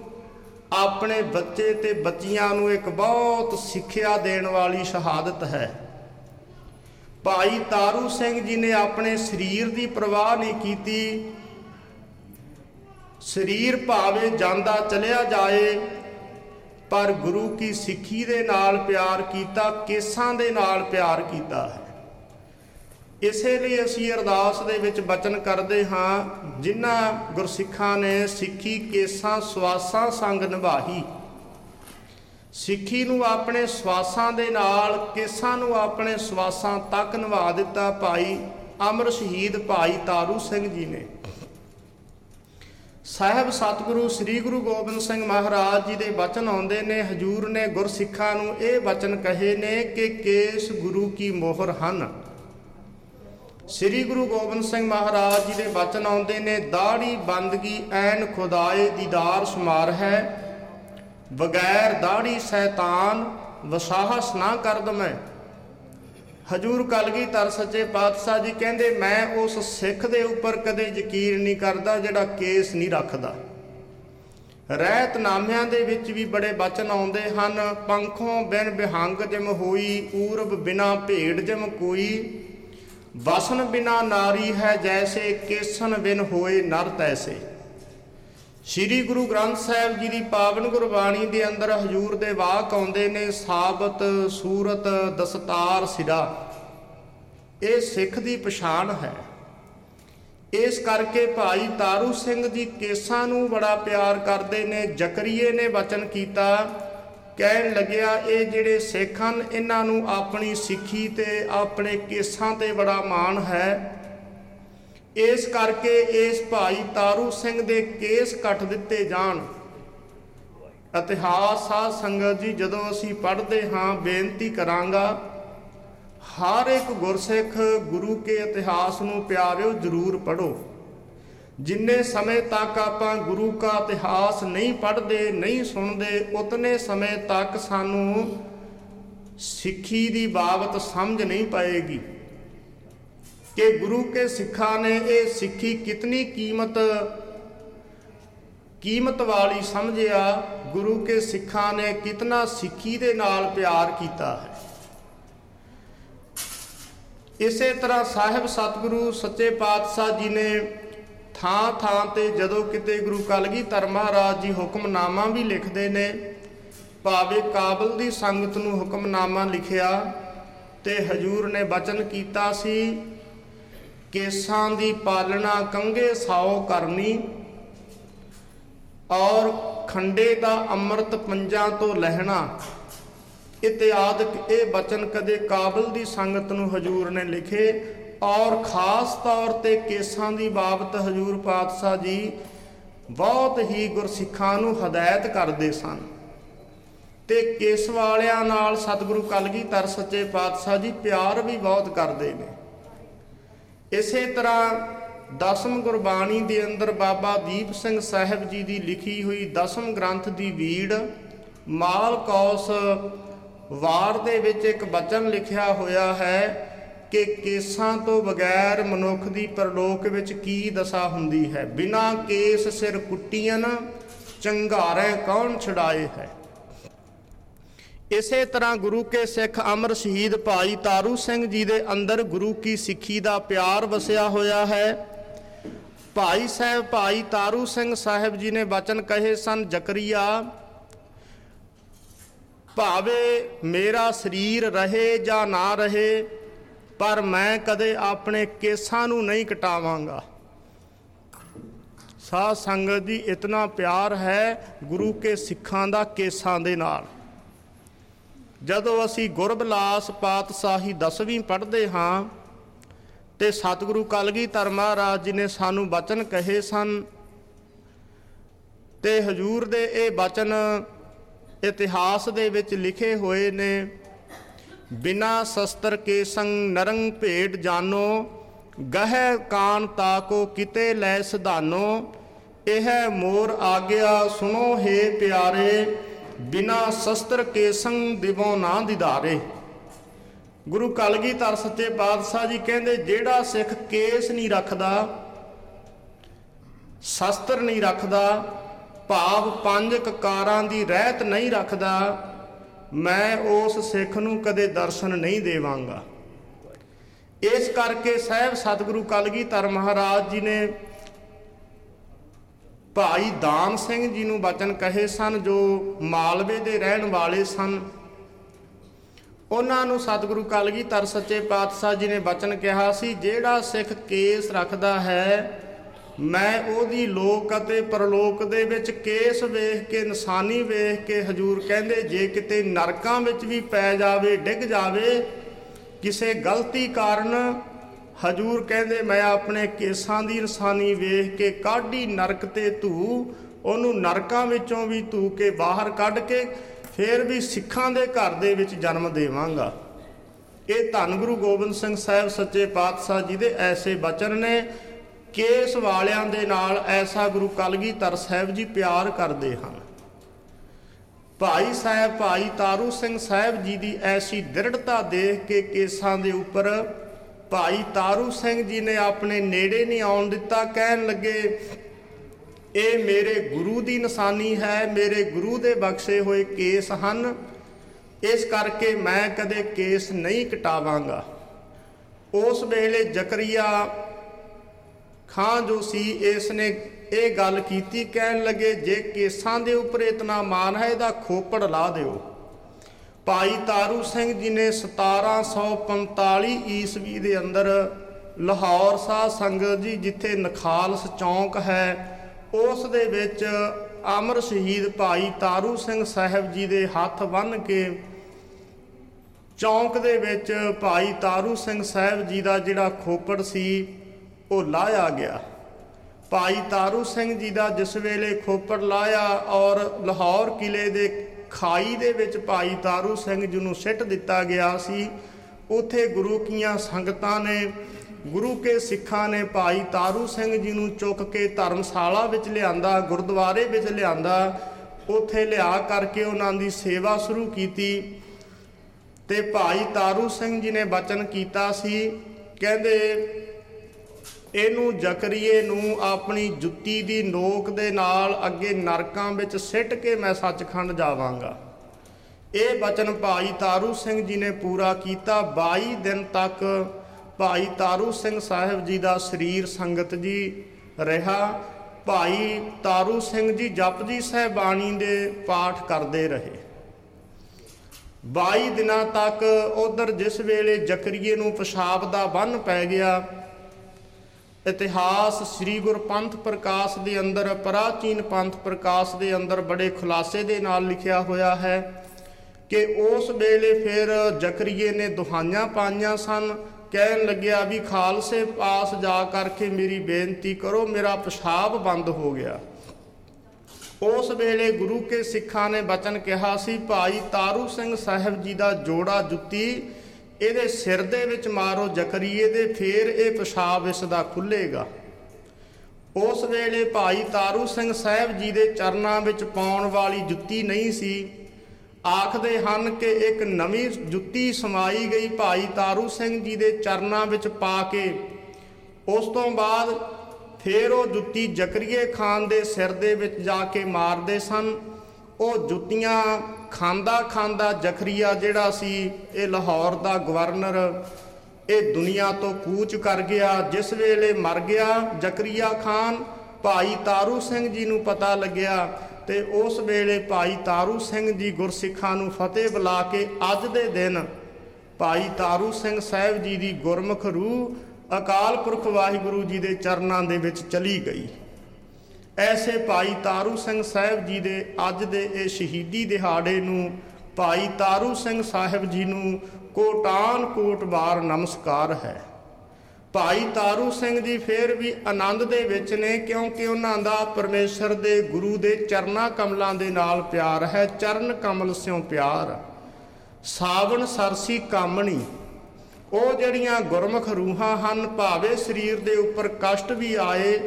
ਆਪਣੇ ਬੱਚੇ ਤੇ ਬੱਚੀਆਂ ਨੂੰ ਇੱਕ ਬਹੁਤ ਸਿੱਖਿਆ ਦੇਣ ਵਾਲੀ ਸ਼ਹਾਦਤ ਹੈ। ਭਾਈ ਤਾਰੂ ਸਿੰਘ ਜੀ ਨੇ ਆਪਣੇ ਸਰੀਰ ਦੀ ਪਰਵਾਹ ਨਹੀਂ ਕੀਤੀ। ਸਰੀਰ ਭਾਵੇਂ ਜਾਂਦਾ ਚਲਿਆ ਜਾਏ, ਪਰ ਗੁਰੂ ਕੀ ਸਿੱਖੀ ਦੇ ਨਾਲ ਪਿਆਰ ਕੀਤਾ, ਕੇਸਾਂ ਦੇ ਨਾਲ ਪਿਆਰ ਕੀਤਾ ਹੈ। ਇਸੇ ਲਈ ਅਸੀਂ ਅਰਦਾਸ ਦੇ ਵਿੱਚ ਬਚਨ ਕਰਦੇ ਹਾਂ, ਜਿਨ੍ਹਾਂ ਗੁਰਸਿੱਖਾਂ ਨੇ ਸਿੱਖੀ ਕੇਸਾਂ ਸਵਾਸਾਂ ਸੰਗ ਨਿਭਾਹੀ। ਸਿੱਖੀ ਨੂੰ ਆਪਣੇ ਸਵਾਸਾਂ ਦੇ ਨਾਲ ਕੇਸਾਂ ਨੂੰ ਆਪਣੇ ਸਵਾਸਾਂ ਤੱਕ ਨਿਭਾ ਦਿੱਤਾ ਭਾਈ ਅਮਰ ਸ਼ਹੀਦ ਭਾਈ ਤਾਰੂ ਸਿੰਘ ਜੀ ਨੇ। ਸਾਹਿਬ ਸਤਿਗੁਰੂ ਸ੍ਰੀ ਗੁਰੂ ਗੋਬਿੰਦ ਸਿੰਘ ਮਹਾਰਾਜ ਜੀ ਦੇ ਬਚਨ ਆਉਂਦੇ ਨੇ, ਹਜੂਰ ਨੇ ਗੁਰਸਿੱਖਾਂ ਨੂੰ ਇਹ ਬਚਨ ਕਹੇ ਨੇ ਕਿ ਕੇਸ ਗੁਰੂ ਕੀ ਮੋਹਰ ਹਨ। ਸ੍ਰੀ ਗੁਰੂ ਗੋਬਿੰਦ ਸਿੰਘ ਮਹਾਰਾਜ ਜੀ ਦੇ ਬਚਨ ਆਉਂਦੇ ਨੇ, ਦਾੜੀ ਬੰਦਗੀ ਐਨ ਖੁਦਾਏ ਦੀਦਾਰ ਸ਼ਮਾਰ ਹੈ, ਬਗੈਰ ਦਾੜੀ ਸ਼ੈਤਾਨ ਵਸਾਹਸ ਨਾ ਕਰਦ ਮੈਂ। ਹਜੂਰ ਕਲਗੀਧਰ ਸੱਚੇ ਪਾਤਸ਼ਾਹ ਜੀ ਕਹਿੰਦੇ, ਮੈਂ ਉਸ ਸਿੱਖ ਦੇ ਉੱਪਰ ਕਦੇ ਯਕੀਨ ਨਹੀਂ ਕਰਦਾ ਜਿਹੜਾ ਕੇਸ ਨਹੀਂ ਰੱਖਦਾ। ਰਹਿਤ ਨਾਮਿਆਂ ਦੇ ਵਿੱਚ ਵੀ ਬੜੇ ਬਚਨ ਆਉਂਦੇ ਹਨ, ਪੰਖੋਂ ਬਿਨ ਬਿਹੰਗ ਜਿਮ ਹੋਈ, ਊਰਬ ਬਿਨਾ ਭੇੜ ਜਿਮ ਕੋਈ। ਵਸਨ ਬਿਨਾ ਨਾਰੀ ਹੈ ਜੈਸੇ, ਕੇਸਨ ਬਿਨ ਹੋਏ ਨਰ ਤੈਸੇ। ਸ੍ਰੀ ਗੁਰੂ ਗ੍ਰੰਥ ਸਾਹਿਬ ਜੀ ਦੀ ਪਾਵਨ ਗੁਰਬਾਣੀ ਦੇ ਅੰਦਰ ਹਜੂਰ ਦੇ ਵਾਕ ਆਉਂਦੇ ਨੇ, ਸਾਬਤ, ਸੂਰਤ, ਦਸਤਾਰ, ਸਿਰਾ। ਇਹ ਸਿੱਖ ਦੀ ਪਛਾਣ ਹੈ। ਇਸ ਕਰਕੇ ਭਾਈ ਤਾਰੂ ਸਿੰਘ ਜੀ ਕੇਸਾਂ ਨੂੰ ਬੜਾ ਪਿਆਰ ਕਰਦੇ ਨੇ, ਜ਼ਕਰੀਏ ਨੇ ਵਚਨ ਕੀਤਾ ਕਹਿਣ ਲੱਗਿਆ, ਇਹ ਜਿਹੜੇ ਸਿੱਖ ਹਨ, ਇਹਨਾਂ ਨੂੰ ਆਪਣੀ ਸਿੱਖੀ ਤੇ ਆਪਣੇ ਕੇਸਾਂ ਤੇ ਬੜਾ ਮਾਣ ਹੈ। ਇਸ ਕਰਕੇ ਇਸ ਭਾਈ ਤਾਰੂ ਸਿੰਘ ਦੇ ਕੇਸ ਕੱਟ ਦਿੱਤੇ ਜਾਣ। ਇਤਿਹਾਸ ਸਾਧ ਸੰਗਤ ਜੀ, ਜਦੋਂ ਅਸੀਂ ਪੜ੍ਹਦੇ ਹਾਂ, ਬੇਨਤੀ ਕਰਾਂਗਾ, ਹਰ ਇੱਕ ਗੁਰਸਿੱਖ ਗੁਰੂ ਕੇ ਇਤਿਹਾਸ ਨੂੰ ਪਿਆਰਿਓ, ਜ਼ਰੂਰ ਪੜੋ ਜਿੰਨੇ ਸਮੇਂ ਤੱਕ ਆਪਾਂ ਗੁਰੂ ਦਾ ਇਤਿਹਾਸ ਨਹੀਂ ਪੜ੍ਹਦੇ, ਨਹੀਂ ਸੁਣਦੇ, ਉਤਨੇ ਸਮੇਂ ਤੱਕ ਸਾਨੂੰ ਸਿੱਖੀ ਦੀ ਬਾਬਤ ਸਮਝ ਨਹੀਂ ਪਾਏਗੀ। ਕਿ ਗੁਰੂ ਕੇ ਸਿੱਖਾਂ ਨੇ ਇਹ ਸਿੱਖੀ ਕਿਤਨੀ ਕੀਮਤ ਕੀਮਤ ਵਾਲੀ ਸਮਝਿਆ, ਗੁਰੂ ਕੇ ਸਿੱਖਾਂ ਨੇ ਕਿਤਨਾ ਸਿੱਖੀ ਦੇ ਨਾਲ ਪਿਆਰ ਕੀਤਾ ਹੈ। ਇਸੇ ਤਰ੍ਹਾਂ ਸਾਹਿਬ ਸਤਿਗੁਰੂ ਸੱਚੇ ਪਾਤਸ਼ਾਹ ਜੀ ਨੇ ਥਾਂ ਥਾਂ ਤੇ ਜਦੋਂ ਕਿਤੇ ਗੁਰੂ ਕਲਗੀਧਰ ਮਹਾਰਾਜ ਜੀ ਹੁਕਮਨਾਮਾ ਵੀ ਲਿਖਦੇ ਨੇ, ਭਾਵੇਂ ਕਾਬਲ ਦੀ ਸੰਗਤ ਨੂੰ ਹੁਕਮਨਾਮਾ ਲਿਖਿਆ ਤੇ ਹਜੂਰ ਨੇ ਬਚਨ ਕੀਤਾ ਸੀ, ਕੇਸਾਂ ਦੀ ਪਾਲਣਾ ਕੰਗੇ ਸਾਓ ਕਰਨੀ ਔਰ ਖੰਡੇ ਦਾ ਅੰਮ੍ਰਿਤ ਪੰਜਾਂ ਤੋਂ ਲਹਿਣਾ। ਇਤਿਆਦਿਕ ਇਹ ਬਚਨ ਕਦੇ ਕਾਬਲ ਦੀ ਸੰਗਤ ਨੂੰ ਹਜੂਰ ਨੇ ਲਿਖੇ ਔਰ ਖਾਸ ਤੌਰ ਤੇ ਕੇਸਾਂ ਦੀ ਬਾਬਤ ਹਜੂਰ ਪਾਤਸ਼ਾਹ ਜੀ ਬਹੁਤ ਹੀ ਗੁਰਸਿੱਖਾਂ ਨੂੰ ਹਦਾਇਤ ਕਰਦੇ ਸਨ। ਤੇ ਕੇਸ ਵਾਲਿਆਂ ਨਾਲ ਸਤਿਗੁਰੂ ਕਲਗੀਧਰ ਸੱਚੇ ਪਾਤਸ਼ਾਹ ਜੀ ਪਿਆਰ ਵੀ ਬਹੁਤ ਕਰਦੇ ਨੇ। ਇਸੇ ਤਰ੍ਹਾਂ ਦਸਮ ਗੁਰਬਾਣੀ ਦੇ ਅੰਦਰ ਬਾਬਾ ਦੀਪ ਸਿੰਘ ਸਾਹਿਬ ਜੀ ਦੀ ਲਿਖੀ ਹੋਈ ਦਸਮ ਗ੍ਰੰਥ ਦੀ ਵੀੜ ਮਾਲ ਕੌਸ ਵਾਰ ਦੇ ਵਿੱਚ ਇੱਕ ਬਚਨ ਲਿਖਿਆ ਹੋਇਆ ਹੈ ਕਿ ਕੇਸਾਂ ਤੋਂ ਬਗੈਰ ਮਨੁੱਖ ਦੀ ਪਰਲੋਕ ਵਿੱਚ ਕੀ ਦਸ਼ਾ ਹੁੰਦੀ ਹੈ? ਬਿਨਾ ਕੇਸ ਸਿਰ ਕੁੱਟੀਆਂ ਚੰਗਾਰੇ ਕੌਣ ਛਡਾਏ ਹੈ? ਇਸੇ ਤਰ੍ਹਾਂ ਗੁਰੂ ਕੇ ਸਿੱਖ ਅਮਰ ਸ਼ਹੀਦ ਭਾਈ ਤਾਰੂ ਸਿੰਘ ਜੀ ਦੇ ਅੰਦਰ ਗੁਰੂ ਕੀ ਸਿੱਖੀ ਦਾ ਪਿਆਰ ਵਸਿਆ ਹੋਇਆ ਹੈ। ਭਾਈ ਸਾਹਿਬ, ਭਾਈ ਤਾਰੂ ਸਿੰਘ ਸਾਹਿਬ ਜੀ ਨੇ ਬਚਨ ਕਹੇ ਸਨ, ਜ਼ਕਰੀਆ, ਭਾਵੇ ਮੇਰਾ ਸਰੀਰ ਰਹੇ ਜਾਂ ਨਾ ਰਹੇ ਪਰ ਮੈਂ ਕਦੇ ਆਪਣੇ ਕੇਸਾਂ ਨੂੰ ਨਹੀਂ ਕਟਾਵਾਂਗਾ। ਸਾਧ ਸੰਗਤ ਜੀ ਇਤਨਾ ਪਿਆਰ ਹੈ ਗੁਰੂ ਕੇ ਸਿੱਖਾਂ ਦਾ ਕੇਸਾਂ ਦੇ ਨਾਲ। ਜਦੋਂ ਅਸੀਂ ਗੁਰਬਲਾਸ ਪਾਤਸ਼ਾਹੀ ਦਸਵੀਂ ਪੜ੍ਹਦੇ ਹਾਂ ਤੇ ਸਤਿਗੁਰੂ ਕਲਗੀਧਰ ਮਹਾਰਾਜ ਜੀ ਨੇ ਸਾਨੂੰ ਬਚਨ ਕਹੇ ਸਨ ਤੇ ਹਜੂਰ ਦੇ ਇਹ ਬਚਨ ਇਤਿਹਾਸ ਦੇ ਵਿੱਚ ਲਿਖੇ ਹੋਏ ਨੇ ਬਿਨਾ ਸ਼ਸਤਰ ਕੇ ਸੰਗ ਨਰੰਗ ਭੇਟ ਜਾਨੋ, ਗਹਿ ਕਾਨ ਤਾਕੋ ਕਿਤੇ ਲੈ ਸਿਧਾਨੋ, ਇਹ ਮੋਰ ਆਗਿਆ ਸੁਨੋ ਹੈ ਪਿਆਰੇ, ਬਿਨਾ ਸ਼ਸਤਰ ਕੇ ਸੰਗ ਦਿਵੋ ਨਾ ਦਿਦਾਰੇ ਗੁਰੂ ਕਲਗੀਧਰ ਸੱਚੇ ਪਾਤਸ਼ਾਹ ਜੀ ਕਹਿੰਦੇ, ਜਿਹੜਾ ਸਿੱਖ ਕੇਸ ਨਹੀਂ ਰੱਖਦਾ, ਸ਼ਸਤਰ ਨਹੀਂ ਰੱਖਦਾ, ਭਾਵ ਪੰਜ ਕਕਾਰਾਂ ਦੀ ਰਹਿਤ ਨਹੀਂ ਰੱਖਦਾ ਮੈਂ ਉਸ ਸਿੱਖ ਨੂੰ ਕਦੇ ਦਰਸ਼ਨ ਨਹੀਂ ਦੇਵਾਂਗਾ। ਇਸ ਕਰਕੇ ਸਹਿਬ ਸਤਿਗੁਰੂ ਕਲਗੀਧਰ ਮਹਾਰਾਜ ਜੀ ਨੇ ਭਾਈ ਦਾਨ ਸਿੰਘ ਜੀ ਨੂੰ ਬਚਨ ਕਹੇ ਸਨ, ਜੋ ਮਾਲਵੇ ਦੇ ਰਹਿਣ ਵਾਲੇ ਸਨ। ਉਹਨਾਂ ਨੂੰ ਸਤਿਗੁਰੂ ਕਲਗੀਧਰ ਸੱਚੇ ਪਾਤਸ਼ਾਹ ਜੀ ਨੇ ਬਚਨ ਕਿਹਾ ਸੀ, ਜਿਹੜਾ ਸਿੱਖ ਕੇਸ ਰੱਖਦਾ ਹੈ ਮੈਂ ਉਹਦੀ ਲੋਕ ਅਤੇ ਪਰਲੋਕ ਦੇ ਵਿੱਚ ਕੇਸ ਵੇਖ ਕੇ, ਨਿਸ਼ਾਨੀ ਵੇਖ ਕੇ ਹਜੂਰ ਕਹਿੰਦੇ, ਜੇ ਕਿਤੇ ਨਰਕਾਂ ਵਿੱਚ ਵੀ ਪੈ ਜਾਵੇ, ਡਿੱਗ ਜਾਵੇ, ਕਿਸੇ ਗਲਤੀ ਕਾਰਨ ਹਜੂਰ ਕਹਿੰਦੇ, ਮੈਂ ਆਪਣੇ ਕੇਸਾਂ ਦੀ ਨਿਸ਼ਾਨੀ ਵੇਖ ਕੇ ਕਾਢੀ ਨਰਕ ਤੇ ਧੂ ਉਹਨੂੰ ਨਰਕਾਂ ਵਿੱਚੋਂ ਵੀ ਧੂ ਕੇ ਬਾਹਰ ਕੱਢ ਕੇ ਫੇਰ ਵੀ ਸਿੱਖਾਂ ਦੇ ਘਰ ਦੇ ਵਿੱਚ ਜਨਮ ਦੇਵਾਂਗਾ। ਇਹ ਧੰਨ ਗੁਰੂ ਗੋਬਿੰਦ ਸਿੰਘ ਸਾਹਿਬ, ਸੱਚੇ ਪਾਤਸ਼ਾਹ ਜੀ ਦੇ ਐਸੇ ਬਚਨ ਨੇ। ਕੇਸ ਵਾਲਿਆਂ ਦੇ ਨਾਲ ਐਸਾ ਗੁਰੂ ਕਲਗੀਧਰ ਸਾਹਿਬ ਜੀ ਪਿਆਰ ਕਰਦੇ ਹਨ। ਭਾਈ ਸਾਹਿਬ, ਭਾਈ ਤਾਰੂ ਸਿੰਘ ਸਾਹਿਬ ਜੀ ਦੀ ਐਸੀ ਦ੍ਰਿੜਤਾ ਦੇਖ ਕੇ ਕੇਸਾਂ ਦੇ ਉੱਪਰ ਭਾਈ ਤਾਰੂ ਸਿੰਘ ਜੀ ਨੇ ਆਪਣੇ ਨੇੜੇ ਨਹੀਂ ਆਉਣ ਦਿੱਤਾ। ਕਹਿਣ ਲੱਗੇ, ਇਹ ਮੇਰੇ ਗੁਰੂ ਦੀ ਨਿਸ਼ਾਨੀ ਹੈ, ਮੇਰੇ ਗੁਰੂ ਦੇ ਬਖਸ਼ੇ ਹੋਏ ਕੇਸ ਹਨ। ਇਸ ਕਰਕੇ ਮੈਂ ਕਦੇ ਕੇਸ ਨਹੀਂ ਕਟਾਵਾਂਗਾ। ਉਸ ਵੇਲੇ ਜ਼ਕਰੀਆ ਖਾਂ ਜੋ ਸੀ ਇਸ ਨੇ ਇਹ ਗੱਲ ਕੀਤੀ, ਕਹਿਣ ਲੱਗੇ, ਜੇ ਕੇਸਾਂ ਦੇ ਉੱਪਰ ਇਤਨਾ ਮਾਨ ਹੈ, ਇਹਦਾ ਖੋਪੜ ਲਾ ਦਿਓ। ਭਾਈ ਤਾਰੂ ਸਿੰਘ ਜੀ ਨੇ 1745 ਈਸਵੀ ਦੇ ਅੰਦਰ ਲਾਹੌਰ ਸਾਧ ਸੰਗਤ ਜੀ, ਜਿੱਥੇ ਨਖਾਲਸ ਚੌਂਕ ਹੈ, ਉਸ ਦੇ ਵਿੱਚ ਅਮਰ ਸ਼ਹੀਦ ਭਾਈ ਤਾਰੂ ਸਿੰਘ ਸਾਹਿਬ ਜੀ ਦੇ ਹੱਥ ਬੰਨ ਕੇ ਚੌਂਕ ਦੇ ਵਿੱਚ ਭਾਈ ਤਾਰੂ ਸਿੰਘ ਸਾਹਿਬ ਜੀ ਦਾ ਜਿਹੜਾ ਖੋਪੜ ਸੀ ਉਹ ਲਾਇਆ ਗਿਆ। ਭਾਈ ਤਾਰੂ ਸਿੰਘ ਜੀ ਦਾ ਜਿਸ ਵੇਲੇ ਖੋਪੜ ਲਾਇਆ ਔਰ ਲਾਹੌਰ ਕਿਲੇ ਦੇ ਖਾਈ ਦੇ ਵਿੱਚ ਭਾਈ ਤਾਰੂ ਸਿੰਘ ਜੀ ਨੂੰ ਸਿੱਟ ਦਿੱਤਾ ਗਿਆ ਸੀ, ਉਥੇ ਗੁਰੂ ਕੀਆਂ ਸੰਗਤਾਂ ਨੇ, ਗੁਰੂ ਕੇ ਸਿੱਖਾਂ ਨੇ ਭਾਈ ਤਾਰੂ ਸਿੰਘ ਜੀ ਨੂੰ ਚੁੱਕ ਕੇ ਧਰਮਸ਼ਾਲਾ ਵਿੱਚ ਲਿਆਂਦਾ, ਗੁਰਦੁਆਰੇ ਵਿੱਚ ਲਿਆਂਦਾ, ਉਥੇ ਲਿਆ ਕਰਕੇ ਉਹਨਾਂ ਦੀ ਸੇਵਾ ਸ਼ੁਰੂ ਕੀਤੀ ਤੇ ਭਾਈ ਤਾਰੂ ਸਿੰਘ ਜੀ ਨੇ ਬਚਨ ਕੀਤਾ ਸੀ, ਕਹਿੰਦੇ ਇਹਨੂੰ ਜ਼ਕਰੀਏ ਨੂੰ ਆਪਣੀ ਜੁੱਤੀ ਦੀ ਨੋਕ ਦੇ ਨਾਲ ਅੱਗੇ ਨਰਕਾਂ ਵਿੱਚ ਸਿੱਟ ਕੇ ਮੈਂ ਸੱਚਖੰਡ ਜਾਵਾਂਗਾ। ਇਹ ਬਚਨ ਭਾਈ ਤਾਰੂ ਸਿੰਘ ਜੀ ਨੇ ਪੂਰਾ ਕੀਤਾ। 22 ਦਿਨ ਤੱਕ ਭਾਈ ਤਾਰੂ ਸਿੰਘ ਸਾਹਿਬ ਜੀ ਦਾ ਸਰੀਰ ਸੰਗਤ ਜੀ ਰਿਹਾ। ਭਾਈ ਤਾਰੂ ਸਿੰਘ ਜੀ ਜਪਜੀ ਸਾਹਿਬ ਬਾਣੀ ਦੇ ਪਾਠ ਕਰਦੇ ਰਹੇ। 22 ਦਿਨਾਂ ਤੱਕ ਉਧਰ ਜਿਸ ਵੇਲੇ ਜ਼ਕਰੀਏ ਨੂੰ ਪਿਸ਼ਾਬ ਦਾ ਬੰਨ ਪੈ ਗਿਆ ਇਤਿਹਾਸ ਸ੍ਰੀ ਗੁਰਪੰਥ ਪ੍ਰਕਾਸ਼ ਦੇ ਅੰਦਰ, ਪ੍ਰਾਚੀਨ ਪੰਥ ਪ੍ਰਕਾਸ਼ ਦੇ ਅੰਦਰ ਬੜੇ ਖੁਲਾਸੇ ਦੇ ਨਾਲ ਲਿਖਿਆ ਹੋਇਆ ਹੈ ਕਿ ਉਸ ਵੇਲੇ ਫਿਰ ਜ਼ਕਰੀਏ ਨੇ ਦੁਹਾਈਆਂ ਪਾਈਆਂ ਸਨ, ਕਹਿਣ ਲੱਗਿਆ ਵੀ ਖਾਲਸੇ ਪਾਸ ਜਾ ਕਰਕੇ ਮੇਰੀ ਬੇਨਤੀ ਕਰੋ, ਮੇਰਾ ਪਿਸ਼ਾਬ ਬੰਦ ਹੋ ਗਿਆ। ਉਸ ਵੇਲੇ ਗੁਰੂ ਕੇ ਸਿੱਖਾਂ ਨੇ ਬਚਨ ਕਿਹਾ ਸੀ, ਭਾਈ ਤਾਰੂ ਸਿੰਘ ਸਾਹਿਬ ਜੀ ਦਾ ਜੋੜਾ ਜੁੱਤੀ ਇਹਦੇ ਸਿਰ ਦੇ ਵਿੱਚ ਮਾਰੋ ਜਕਰੀਏ ਦੇ ਫੇਰ ਇਹ ਪਿਸ਼ਾਬ ਇਸ ਦਾ ਖੁੱਲੇਗਾ ਉਸ ਵੇਲੇ ਭਾਈ ਤਾਰੂ ਸਿੰਘ ਸਾਹਿਬ ਜੀ ਦੇ ਚਰਨਾਂ ਵਿੱਚ ਪਾਉਣ ਵਾਲੀ ਜੁੱਤੀ ਨਹੀਂ ਸੀ। ਆਖਦੇ ਹਨ ਕਿ ਇੱਕ ਨਵੀਂ ਜੁੱਤੀ ਸਮਾਈ ਗਈ ਭਾਈ ਤਾਰੂ ਸਿੰਘ ਜੀ ਦੇ ਚਰਨਾਂ ਵਿੱਚ ਪਾ ਕੇ। ਉਸ ਤੋਂ ਬਾਅਦ ਫੇਰ ਉਹ ਜੁੱਤੀ ਜਕਰੀਏ ਖਾਨ ਦੇ ਸਿਰ ਦੇ ਵਿੱਚ ਜਾ ਕੇ ਮਾਰਦੇ ਸਨ। ਉਹ ਜੁੱਤੀਆਂ ਖਾਂਦਾ ਖਾਂਦਾ ਜਕਰੀਆ ਜਿਹੜਾ ਸੀ, ਇਹ ਲਾਹੌਰ ਦਾ ਗਵਰਨਰ, ਇਹ ਦੁਨੀਆ ਤੋਂ ਕੂਚ ਕਰ ਗਿਆ। ਜਿਸ ਵੇਲੇ ਮਰ ਗਿਆ ਜਕਰੀਆ ਖਾਨ, ਭਾਈ ਤਾਰੂ ਸਿੰਘ ਜੀ ਨੂੰ ਪਤਾ ਲੱਗਿਆ ਤੇ ਉਸ ਵੇਲੇ ਭਾਈ ਤਾਰੂ ਸਿੰਘ ਜੀ ਗੁਰਸਿੱਖਾਂ ਨੂੰ ਫਤਿਹ ਬੁਲਾ ਕੇ ਅੱਜ ਦੇ ਦਿਨ ਭਾਈ ਤਾਰੂ ਸਿੰਘ ਸਾਹਿਬ ਜੀ ਦੀ ਗੁਰਮੁਖ ਰੂਹ ਅਕਾਲ ਪੁਰਖ ਵਾਹਿਗੁਰੂ ਜੀ ਦੇ ਚਰਨਾਂ ਦੇ ਵਿੱਚ ਚਲੀ ਗਈ। ਐਸੇ ਭਾਈ ਤਾਰੂ ਸਿੰਘ ਸਾਹਿਬ ਜੀ ਦੇ, ਅੱਜ ਦੇ ਇਹ ਸ਼ਹੀਦੀ ਦਿਹਾੜੇ ਨੂੰ ਭਾਈ ਤਾਰੂ ਸਿੰਘ ਸਾਹਿਬ ਜੀ ਨੂੰ ਕੋਟਾਨ ਕੋਟ ਵਾਰ ਨਮਸਕਾਰ ਹੈ। ਭਾਈ ਤਾਰੂ ਸਿੰਘ ਜੀ ਫੇਰ ਵੀ ਆਨੰਦ ਦੇ ਵਿੱਚ ਨੇ ਕਿਉਂਕਿ ਉਹਨਾਂ ਦਾ ਪਰਮੇਸ਼ਰ ਦੇ ਗੁਰੂ ਦੇ ਚਰਨਾ ਕਮਲਾਂ ਦੇ ਨਾਲ ਪਿਆਰ ਹੈ, ਚਰਨ ਕਮਲ ਸਿਓ ਪਿਆਰ। ਸਾਵਣ ਸਰਸੀ ਕਾਮਣੀ, ਉਹ ਜਿਹੜੀਆਂ ਗੁਰਮੁਖ ਰੂਹਾਂ ਹਨ, ਭਾਵੇਂ ਸਰੀਰ ਦੇ ਉੱਪਰ ਕਸ਼ਟ ਵੀ ਆਏ,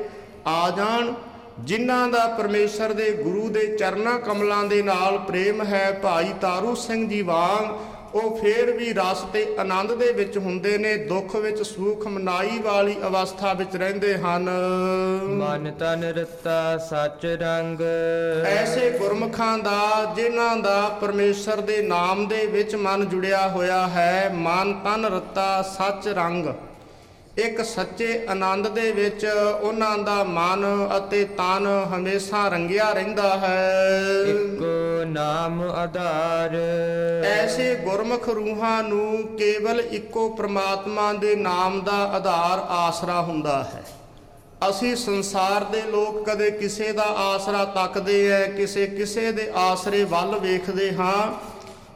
ਆ ਜਾਣ ਜਿਨ੍ਹਾਂ ਦਾ ਪਰਮੇਸ਼ਰ ਦੇ ਗੁਰੂ ਦੇ ਚਰਨਾ ਕਮਲਾਂ ਦੇ ਨਾਲ ਪ੍ਰੇਮ ਹੈ ਭਾਈ ਤਾਰੂ ਸਿੰਘ ਜੀ ਵਾਂਗ ਉਹ ਫੇਰ ਵੀ ਰਸ ਤੇ ਆਨੰਦ ਦੇ ਵਿੱਚ ਹੁੰਦੇ ਨੇ ਦੁੱਖ ਵਿੱਚ ਸੁਖ ਮਨਾਈ ਵਾਲੀ ਅਵਸਥਾ ਵਿੱਚ ਰਹਿੰਦੇ ਹਨ। ਮਨ ਤਨ ਰਤਾ ਸਚ ਰੰਗ। ਐਸੇ ਗੁਰਮੁਖਾਂ ਦਾ ਜਿਨ੍ਹਾਂ ਦਾ ਪਰਮੇਸ਼ਰ ਦੇ ਨਾਮ ਦੇ ਵਿੱਚ ਮਨ ਜੁੜਿਆ ਹੋਇਆ ਹੈ ਮਨ ਤਨ ਰਤਾ ਸੱਚ ਰੰਗ। ਇੱਕ ਸੱਚੇ ਆਨੰਦ ਦੇ ਵਿੱਚ ਉਹਨਾਂ ਦਾ ਮਨ ਅਤੇ ਤਨ ਹਮੇਸ਼ਾ ਰੰਗਿਆ ਰਹਿੰਦਾ ਹੈ। ਇੱਕੋ ਨਾਮ ਆਧਾਰ। ਐਸੇ ਗੁਰਮੁਖ ਰੂਹਾਂ ਨੂੰ ਕੇਵਲ ਇੱਕੋ ਪ੍ਰਮਾਤਮਾ ਦੇ ਨਾਮ ਦਾ ਆਧਾਰ ਆਸਰਾ ਹੁੰਦਾ ਹੈ। ਅਸੀਂ ਸੰਸਾਰ ਦੇ ਲੋਕ ਕਦੇ ਕਿਸੇ ਦਾ ਆਸਰਾ ਤੱਕਦੇ ਐ ਕਿਸੇ ਕਿਸੇ ਦੇ ਆਸਰੇ ਵੱਲ ਵੇਖਦੇ ਹਾਂ।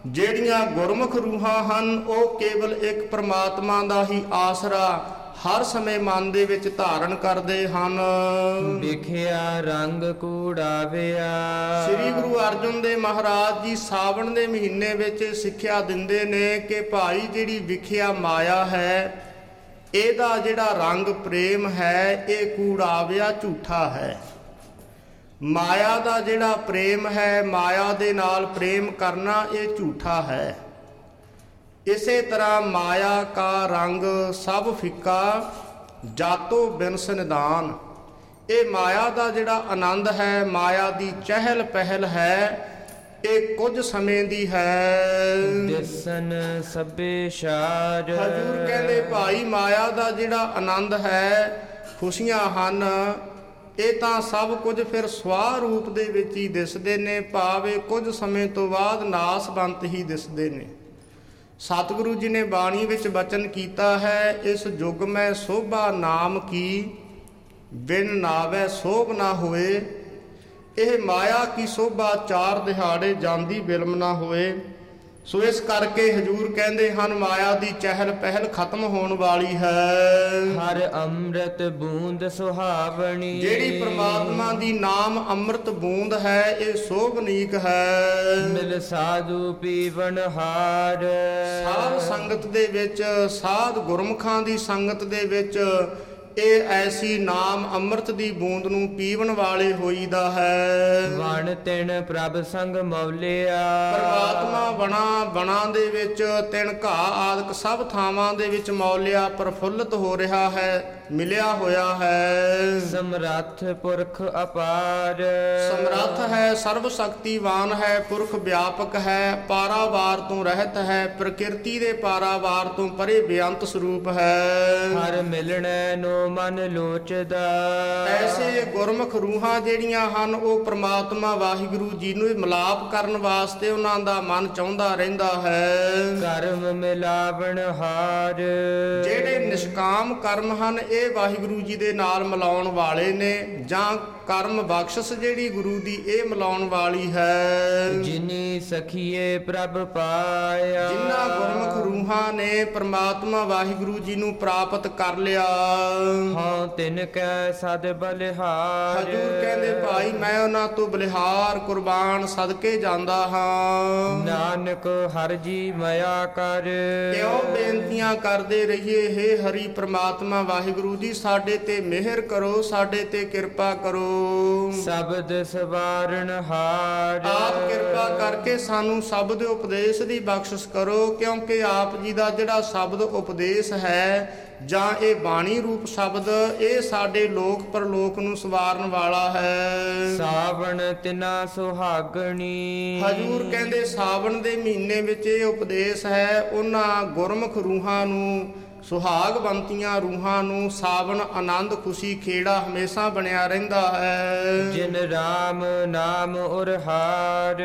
ਜਿਹੜੀਆਂ ਗੁਰਮੁਖ ਰੂਹਾਂ ਹਨ ਉਹ ਕੇਵਲ ਇੱਕ ਪ੍ਰਮਾਤਮਾ ਦਾ ਹੀ ਆਸਰਾ ਹਰ ਸਮੇਂ ਮਨ ਦੇ ਵਿੱਚ ਧਾਰਨ ਕਰਦੇ ਹਨ। ਵਿਖਿਆ ਰੰਗ ਕੂੜਾਵਿਆ। ਸ੍ਰੀ ਗੁਰੂ ਅਰਜਨ ਦੇਵ ਮਹਾਰਾਜ ਜੀ ਸਾਵਣ ਦੇ ਮਹੀਨੇ ਵਿੱਚ ਸਿੱਖਿਆ ਦਿੰਦੇ ਨੇ ਕਿ ਭਾਈ ਜਿਹੜੀ ਵਿਖਿਆ ਮਾਇਆ ਹੈ ਇਹਦਾ ਜਿਹੜਾ ਰੰਗ ਪ੍ਰੇਮ ਹੈ ਇਹ ਕੂੜਾਵਿਆ ਝੂਠਾ ਹੈ। ਮਾਇਆ ਦਾ ਜਿਹੜਾ ਪ੍ਰੇਮ ਹੈ ਮਾਇਆ ਦੇ ਨਾਲ ਪ੍ਰੇਮ ਕਰਨਾ ਇਹ ਝੂਠਾ ਹੈ। ਇਸੇ ਤਰ੍ਹਾਂ ਮਾਇਆ ਕਾ ਰੰਗ ਸਭ ਫਿੱਕਾ ਜਾਤੋ ਬਿਨਸ ਨਿਦਾਨ ਇਹ ਮਾਇਆ ਦਾ ਜਿਹੜਾ ਆਨੰਦ ਹੈ ਮਾਇਆ ਦੀ ਚਹਿਲ ਪਹਿਲ ਹੈ ਇਹ ਕੁਝ ਸਮੇਂ ਦੀ ਹੈ। ਦਿਸਨ ਸਭੇ ਸ਼ਾਰ ਹਜੂਰ ਕਹਿੰਦੇ ਭਾਈ ਮਾਇਆ ਦਾ ਜਿਹੜਾ ਆਨੰਦ ਹੈ ਖੁਸ਼ੀਆਂ ਹਨ। ਇਹ ਤਾਂ ਸਭ ਕੁਝ ਫਿਰ ਸਵਾ ਰੂਪ ਦੇ ਵਿੱਚ ਹੀ ਦਿਸਦੇ ਨੇ ਭਾਵੇਂ ਕੁਝ ਸਮੇਂ ਤੋਂ ਬਾਅਦ ਨਾਸਬੰਤ ਹੀ ਦਿਸਦੇ ਨੇ। ਸਤਿਗੁਰੂ ਜੀ ਨੇ ਬਾਣੀ ਵਿੱਚ ਬਚਨ ਕੀਤਾ ਹੈ, ਇਸ ਯੁਗ ਮੈਂ ਸੋਭਾ ਨਾਮ ਕੀ, ਬਿਨ ਨਾਵੇ ਸੋਭ ਨਾ ਹੋਏ। ਇਹ ਮਾਇਆ ਕੀ ਸੋਭਾ ਚਾਰ ਦਿਹਾੜੇ ਜਾਂਦੀ ਬਿਲਮ ਨਾ ਹੋਏ। ਸੋ ਇਸ ਕਰਕੇ ਹਜੂਰ ਕਹਿੰਦੇ ਹਨ ਮਾਇਆ ਦੀ ਚਹਿਲ ਪਹਿਲ ਖਤਮ ਹੋਣ ਵਾਲੀ ਹੈ। ਹਰ ਅੰਮ੍ਰਿਤ ਬੂੰਦ ਸੁਹਾਵਣੀ। ਜਿਹੜੀ ਪ੍ਰਮਾਤਮਾ ਦੀ ਨਾਮ ਅੰਮ੍ਰਿਤ ਬੂੰਦ ਹੈ ਇਹ ਸੋਭਨੀਕ ਹੈ। ਮਿਲ ਸਾਧੂ ਪੀਵਨ ਹਾਰ। ਸਾਧ ਸੰਗਤ ਦੇ ਵਿੱਚ ਸਾਧ ਗੁਰਮੁਖਾਂ ਦੀ ਸੰਗਤ ਦੇ ਵਿੱਚ ਇਹ ਐਸੀ ਨਾਮ ਅੰਮ੍ਰਿਤ ਦੀ ਬੂੰਦ ਨੂੰ ਪੀਵਣ ਵਾਲੇ ਹੋਈਦਾ ਹੈ। ਵਣ ਤਿਣ ਪ੍ਰਭ ਸੰਗ ਮੌਲਿਆ। ਪਰਮਾਤਮਾ ਬਣਾ ਬਣਾ ਦੇ ਵਿੱਚ ਤਿਣ ਘਾਹ ਆਦਿਕ ਸਭ ਥਾਵਾਂ ਦੇ ਵਿੱਚ ਮੌਲਿਆ ਪ੍ਰਫੁੱਲਤ ਹੋ ਰਿਹਾ ਹੈ ਮਿਲਿਆ ਹੋਇਆ ਹੈ। ਸਮਰੱਥ ਪੁਰਖ ਅਪਾਰ। ਸਮਰੱਥ ਹੈ ਸਰਬ ਸ਼ਕਤੀਵਾਨ ਹੈ ਪੁਰਖ ਵਿਆਪਕ ਹੈ ਪਾਰਾਵਾਰ ਤੋਂ ਰਹਿਤ ਹੈ ਪ੍ਰਕਿਰਤੀ ਦੇ ਪਾਰਾਵਾਰ ਤੋਂ ਪਰੇ ਬੇਅੰਤ ਸਰੂਪ ਹੈ। ਹਰ ਮਿਲਣੈ ਨੋ ਮਨ ਲੋਚਦਾ। ਐਸੇ ਗੁਰਮੁਖ ਰੂਹਾਂ ਜਿਹੜੀਆਂ ਹਨ ਉਹ ਪ੍ਰਮਾਤਮਾ ਵਾਹਿਗੁਰੂ ਜੀ ਨੂੰ ਮਿਲਾਪ ਕਰਨ ਵਾਸਤੇ ਉਹਨਾਂ ਦਾ ਮਨ ਚਾਹੁੰਦਾ ਰਹਿੰਦਾ ਹੈ। ਕਰਮ ਮਿਲਾਵਣ ਹਾਰ। ਜਿਹੜੇ ਨਿਸ਼ਕਾਮ ਕਰਮ ਹਨ ਇਹ ਵਾਹਿਗੁਰੂ ਜੀ ਦੇ ਨਾਲ ਮਿਲਾਉਣ ਵਾਲੇ ਨੇ ਜਾਂ ਕਰਮ ਬਖਸ਼ਿਸ਼ ਜਿਹੜੀ ਗੁਰੂ ਦੀ ਇਹ ਮਿਲਾਉਣ ਵਾਲੀ ਹੈ। ਜਿਨੀ ਸਖੀਏ ਪ੍ਰਭ ਪਾਇਆ। ਜਿਨ੍ਹਾਂ ਗੁਰਮੁਖ ਰੂਹਾਂ ਨੇ ਪ੍ਰਮਾਤਮਾ ਵਾਹਿਗੁਰੂ ਜੀ ਨੂੰ ਪ੍ਰਾਪਤ ਕਰ ਲਿਆ। ਹਉ ਤਿਨ ਕੈ ਸਦ ਬਲਿਹਾਰ। ਹਜੂਰ ਕਹਿੰਦੇ ਭਾਈ ਮੈਂ ਉਹਨਾਂ ਤੋਂ ਬਲਿਹਾਰ ਕੁਰਬਾਨ ਸਦਕੇ ਜਾਂਦਾ ਹਾਂ। ਨਾਨਕ ਹਰ ਜੀ ਮਇਆ ਕਰ। ਕਿਉਂ ਬੇਨਤੀਆਂ ਕਰਦੇ ਰਹੀਏ ਹੇ ਹਰੀ ਪ੍ਰਮਾਤਮਾ ਵਾਹਿਗੁਰੂ ਜੀ ਸਾਡੇ ਤੇ ਮਿਹਰ ਕਰੋ ਸਾਡੇ ਤੇ ਕਿਰਪਾ ਕਰੋ। ਸ਼ਬਦ ਸਵਾਰਨ ਹਾਰ। ਆਪ ਕਿਰਪਾ ਕਰਕੇ ਸਾਨੂੰ ਸ਼ਬਦ ਉਪਦੇਸ਼ ਦੀ ਬਖਸ਼ਿਸ਼ ਕਰੋ ਕਿਉਂਕਿ ਆਪ ਜੀ ਦਾ ਜਿਹੜਾ ਸ਼ਬਦ ਉਪਦੇਸ਼ ਹੈ ਜਾਂ ਇਹ ਬਾਣੀ ਰੂਪ ਸ਼ਬਦ ਇਹ ਸਾਡੇ ਲੋਕ ਪਰਲੋਕ ਨੂੰ ਸਵਾਰਨ ਵਾਲਾ ਹੈ। ਸਾਵਣ ਤਿਨਾ ਸੁਹਾਗਣੀ। ਹਜੂਰ ਕਹਿੰਦੇ ਸਾਵਣ ਦੇ ਮਹੀਨੇ ਵਿੱਚ ਇਹ ਉਪਦੇਸ਼ ਹੈ ਉਹਨਾਂ ਗੁਰਮੁਖ ਰੂਹਾਂ ਨੂੰ ਸੁਹਾਗਵੰਤੀਆਂ ਰੂਹਾਂ ਨੂੰ ਸਾਵਣ ਆਨੰਦ ਖੁਸ਼ੀ ਖੇੜਾ ਹਮੇਸ਼ਾ ਬਣਿਆ ਰਹਿੰਦਾ ਹੈ। ਜਿਨ ਰਾਮ ਨਾਮ ਉਰ ਹਾਰ।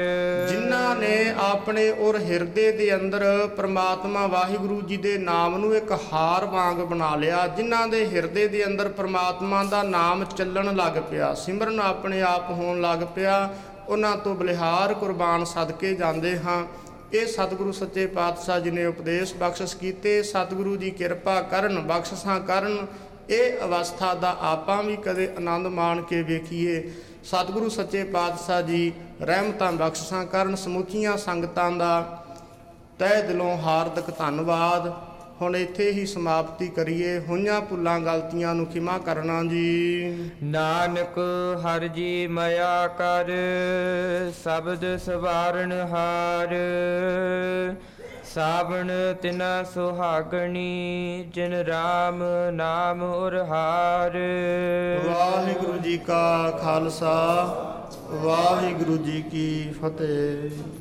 ਜਿਨ੍ਹਾਂ ਨੇ ਆਪਣੇ ਔਰ ਹਿਰਦੇ ਦੇ ਅੰਦਰ ਪ੍ਰਮਾਤਮਾ ਵਾਹਿਗੁਰੂ ਜੀ ਦੇ ਨਾਮ ਨੂੰ ਇੱਕ ਹਾਰ ਵਾਂਗ ਬਣਾ ਲਿਆ ਜਿਨ੍ਹਾਂ ਦੇ ਹਿਰਦੇ ਦੇ ਅੰਦਰ ਪ੍ਰਮਾਤਮਾ ਦਾ ਨਾਮ ਚੱਲਣ ਲੱਗ ਪਿਆ ਸਿਮਰਨ ਆਪਣੇ ਆਪ ਹੋਣ ਲੱਗ ਪਿਆ ਉਹਨਾਂ ਤੋਂ ਬਲਿਹਾਰ ਕੁਰਬਾਨ ਸਦਕੇ ਜਾਂਦੇ ਹਾਂ। ਇਹ ਸਤਿਗੁਰੂ ਸੱਚੇ ਪਾਤਸ਼ਾਹ ਜੀ ਨੇ ਉਪਦੇਸ਼ ਬਖਸ਼ਿਸ਼ ਕੀਤੇ। ਸਤਿਗੁਰੂ ਜੀ ਕਿਰਪਾ ਕਰਨ, ਬਖਸ਼ਿਸ਼ਾਂ ਕਰਨ। ਇਹ ਅਵਸਥਾ ਦਾ ਆਪਾਂ ਵੀ ਕਦੇ ਆਨੰਦ ਮਾਣ ਕੇ ਵੇਖੀਏ। ਸਤਿਗੁਰੂ ਸੱਚੇ ਪਾਤਸ਼ਾਹ ਜੀ ਰਹਿਮਤਾਂ, ਬਖਸ਼ਿਸ਼ਾਂ ਕਰਨ, ਸਮੁੱਚੀਆਂ ਸੰਗਤਾਂ ਦਾ ਤਹਿ ਦਿਲੋਂ ਹਾਰਦਿਕ ਧੰਨਵਾਦ। ਹੁਣ ਇੱਥੇ ਹੀ ਸਮਾਪਤੀ ਕਰੀਏ। ਹੋਈਆਂ ਭੁੱਲਾਂ ਗਲਤੀਆਂ ਨੂੰ ਖਿਮਾ ਕਰਨਾ ਜੀ। ਨਾਨਕ ਹਰ ਜੀ ਮਇਆ ਕਰ ਸ਼ਬਦ ਸਵਾਰਨ ਹਾਰ। ਸਾਵਣ ਤਿਨਾ ਸੁਹਾਗਣੀ ਜਿਨ ਰਾਮ ਨਾਮ ਉਰ ਹਾਰ। ਵਾਹਿਗੁਰੂ ਜੀ ਕਾ ਖਾਲਸਾ ਵਾਹਿਗੁਰੂ ਜੀ ਕੀ ਫਤਿਹ।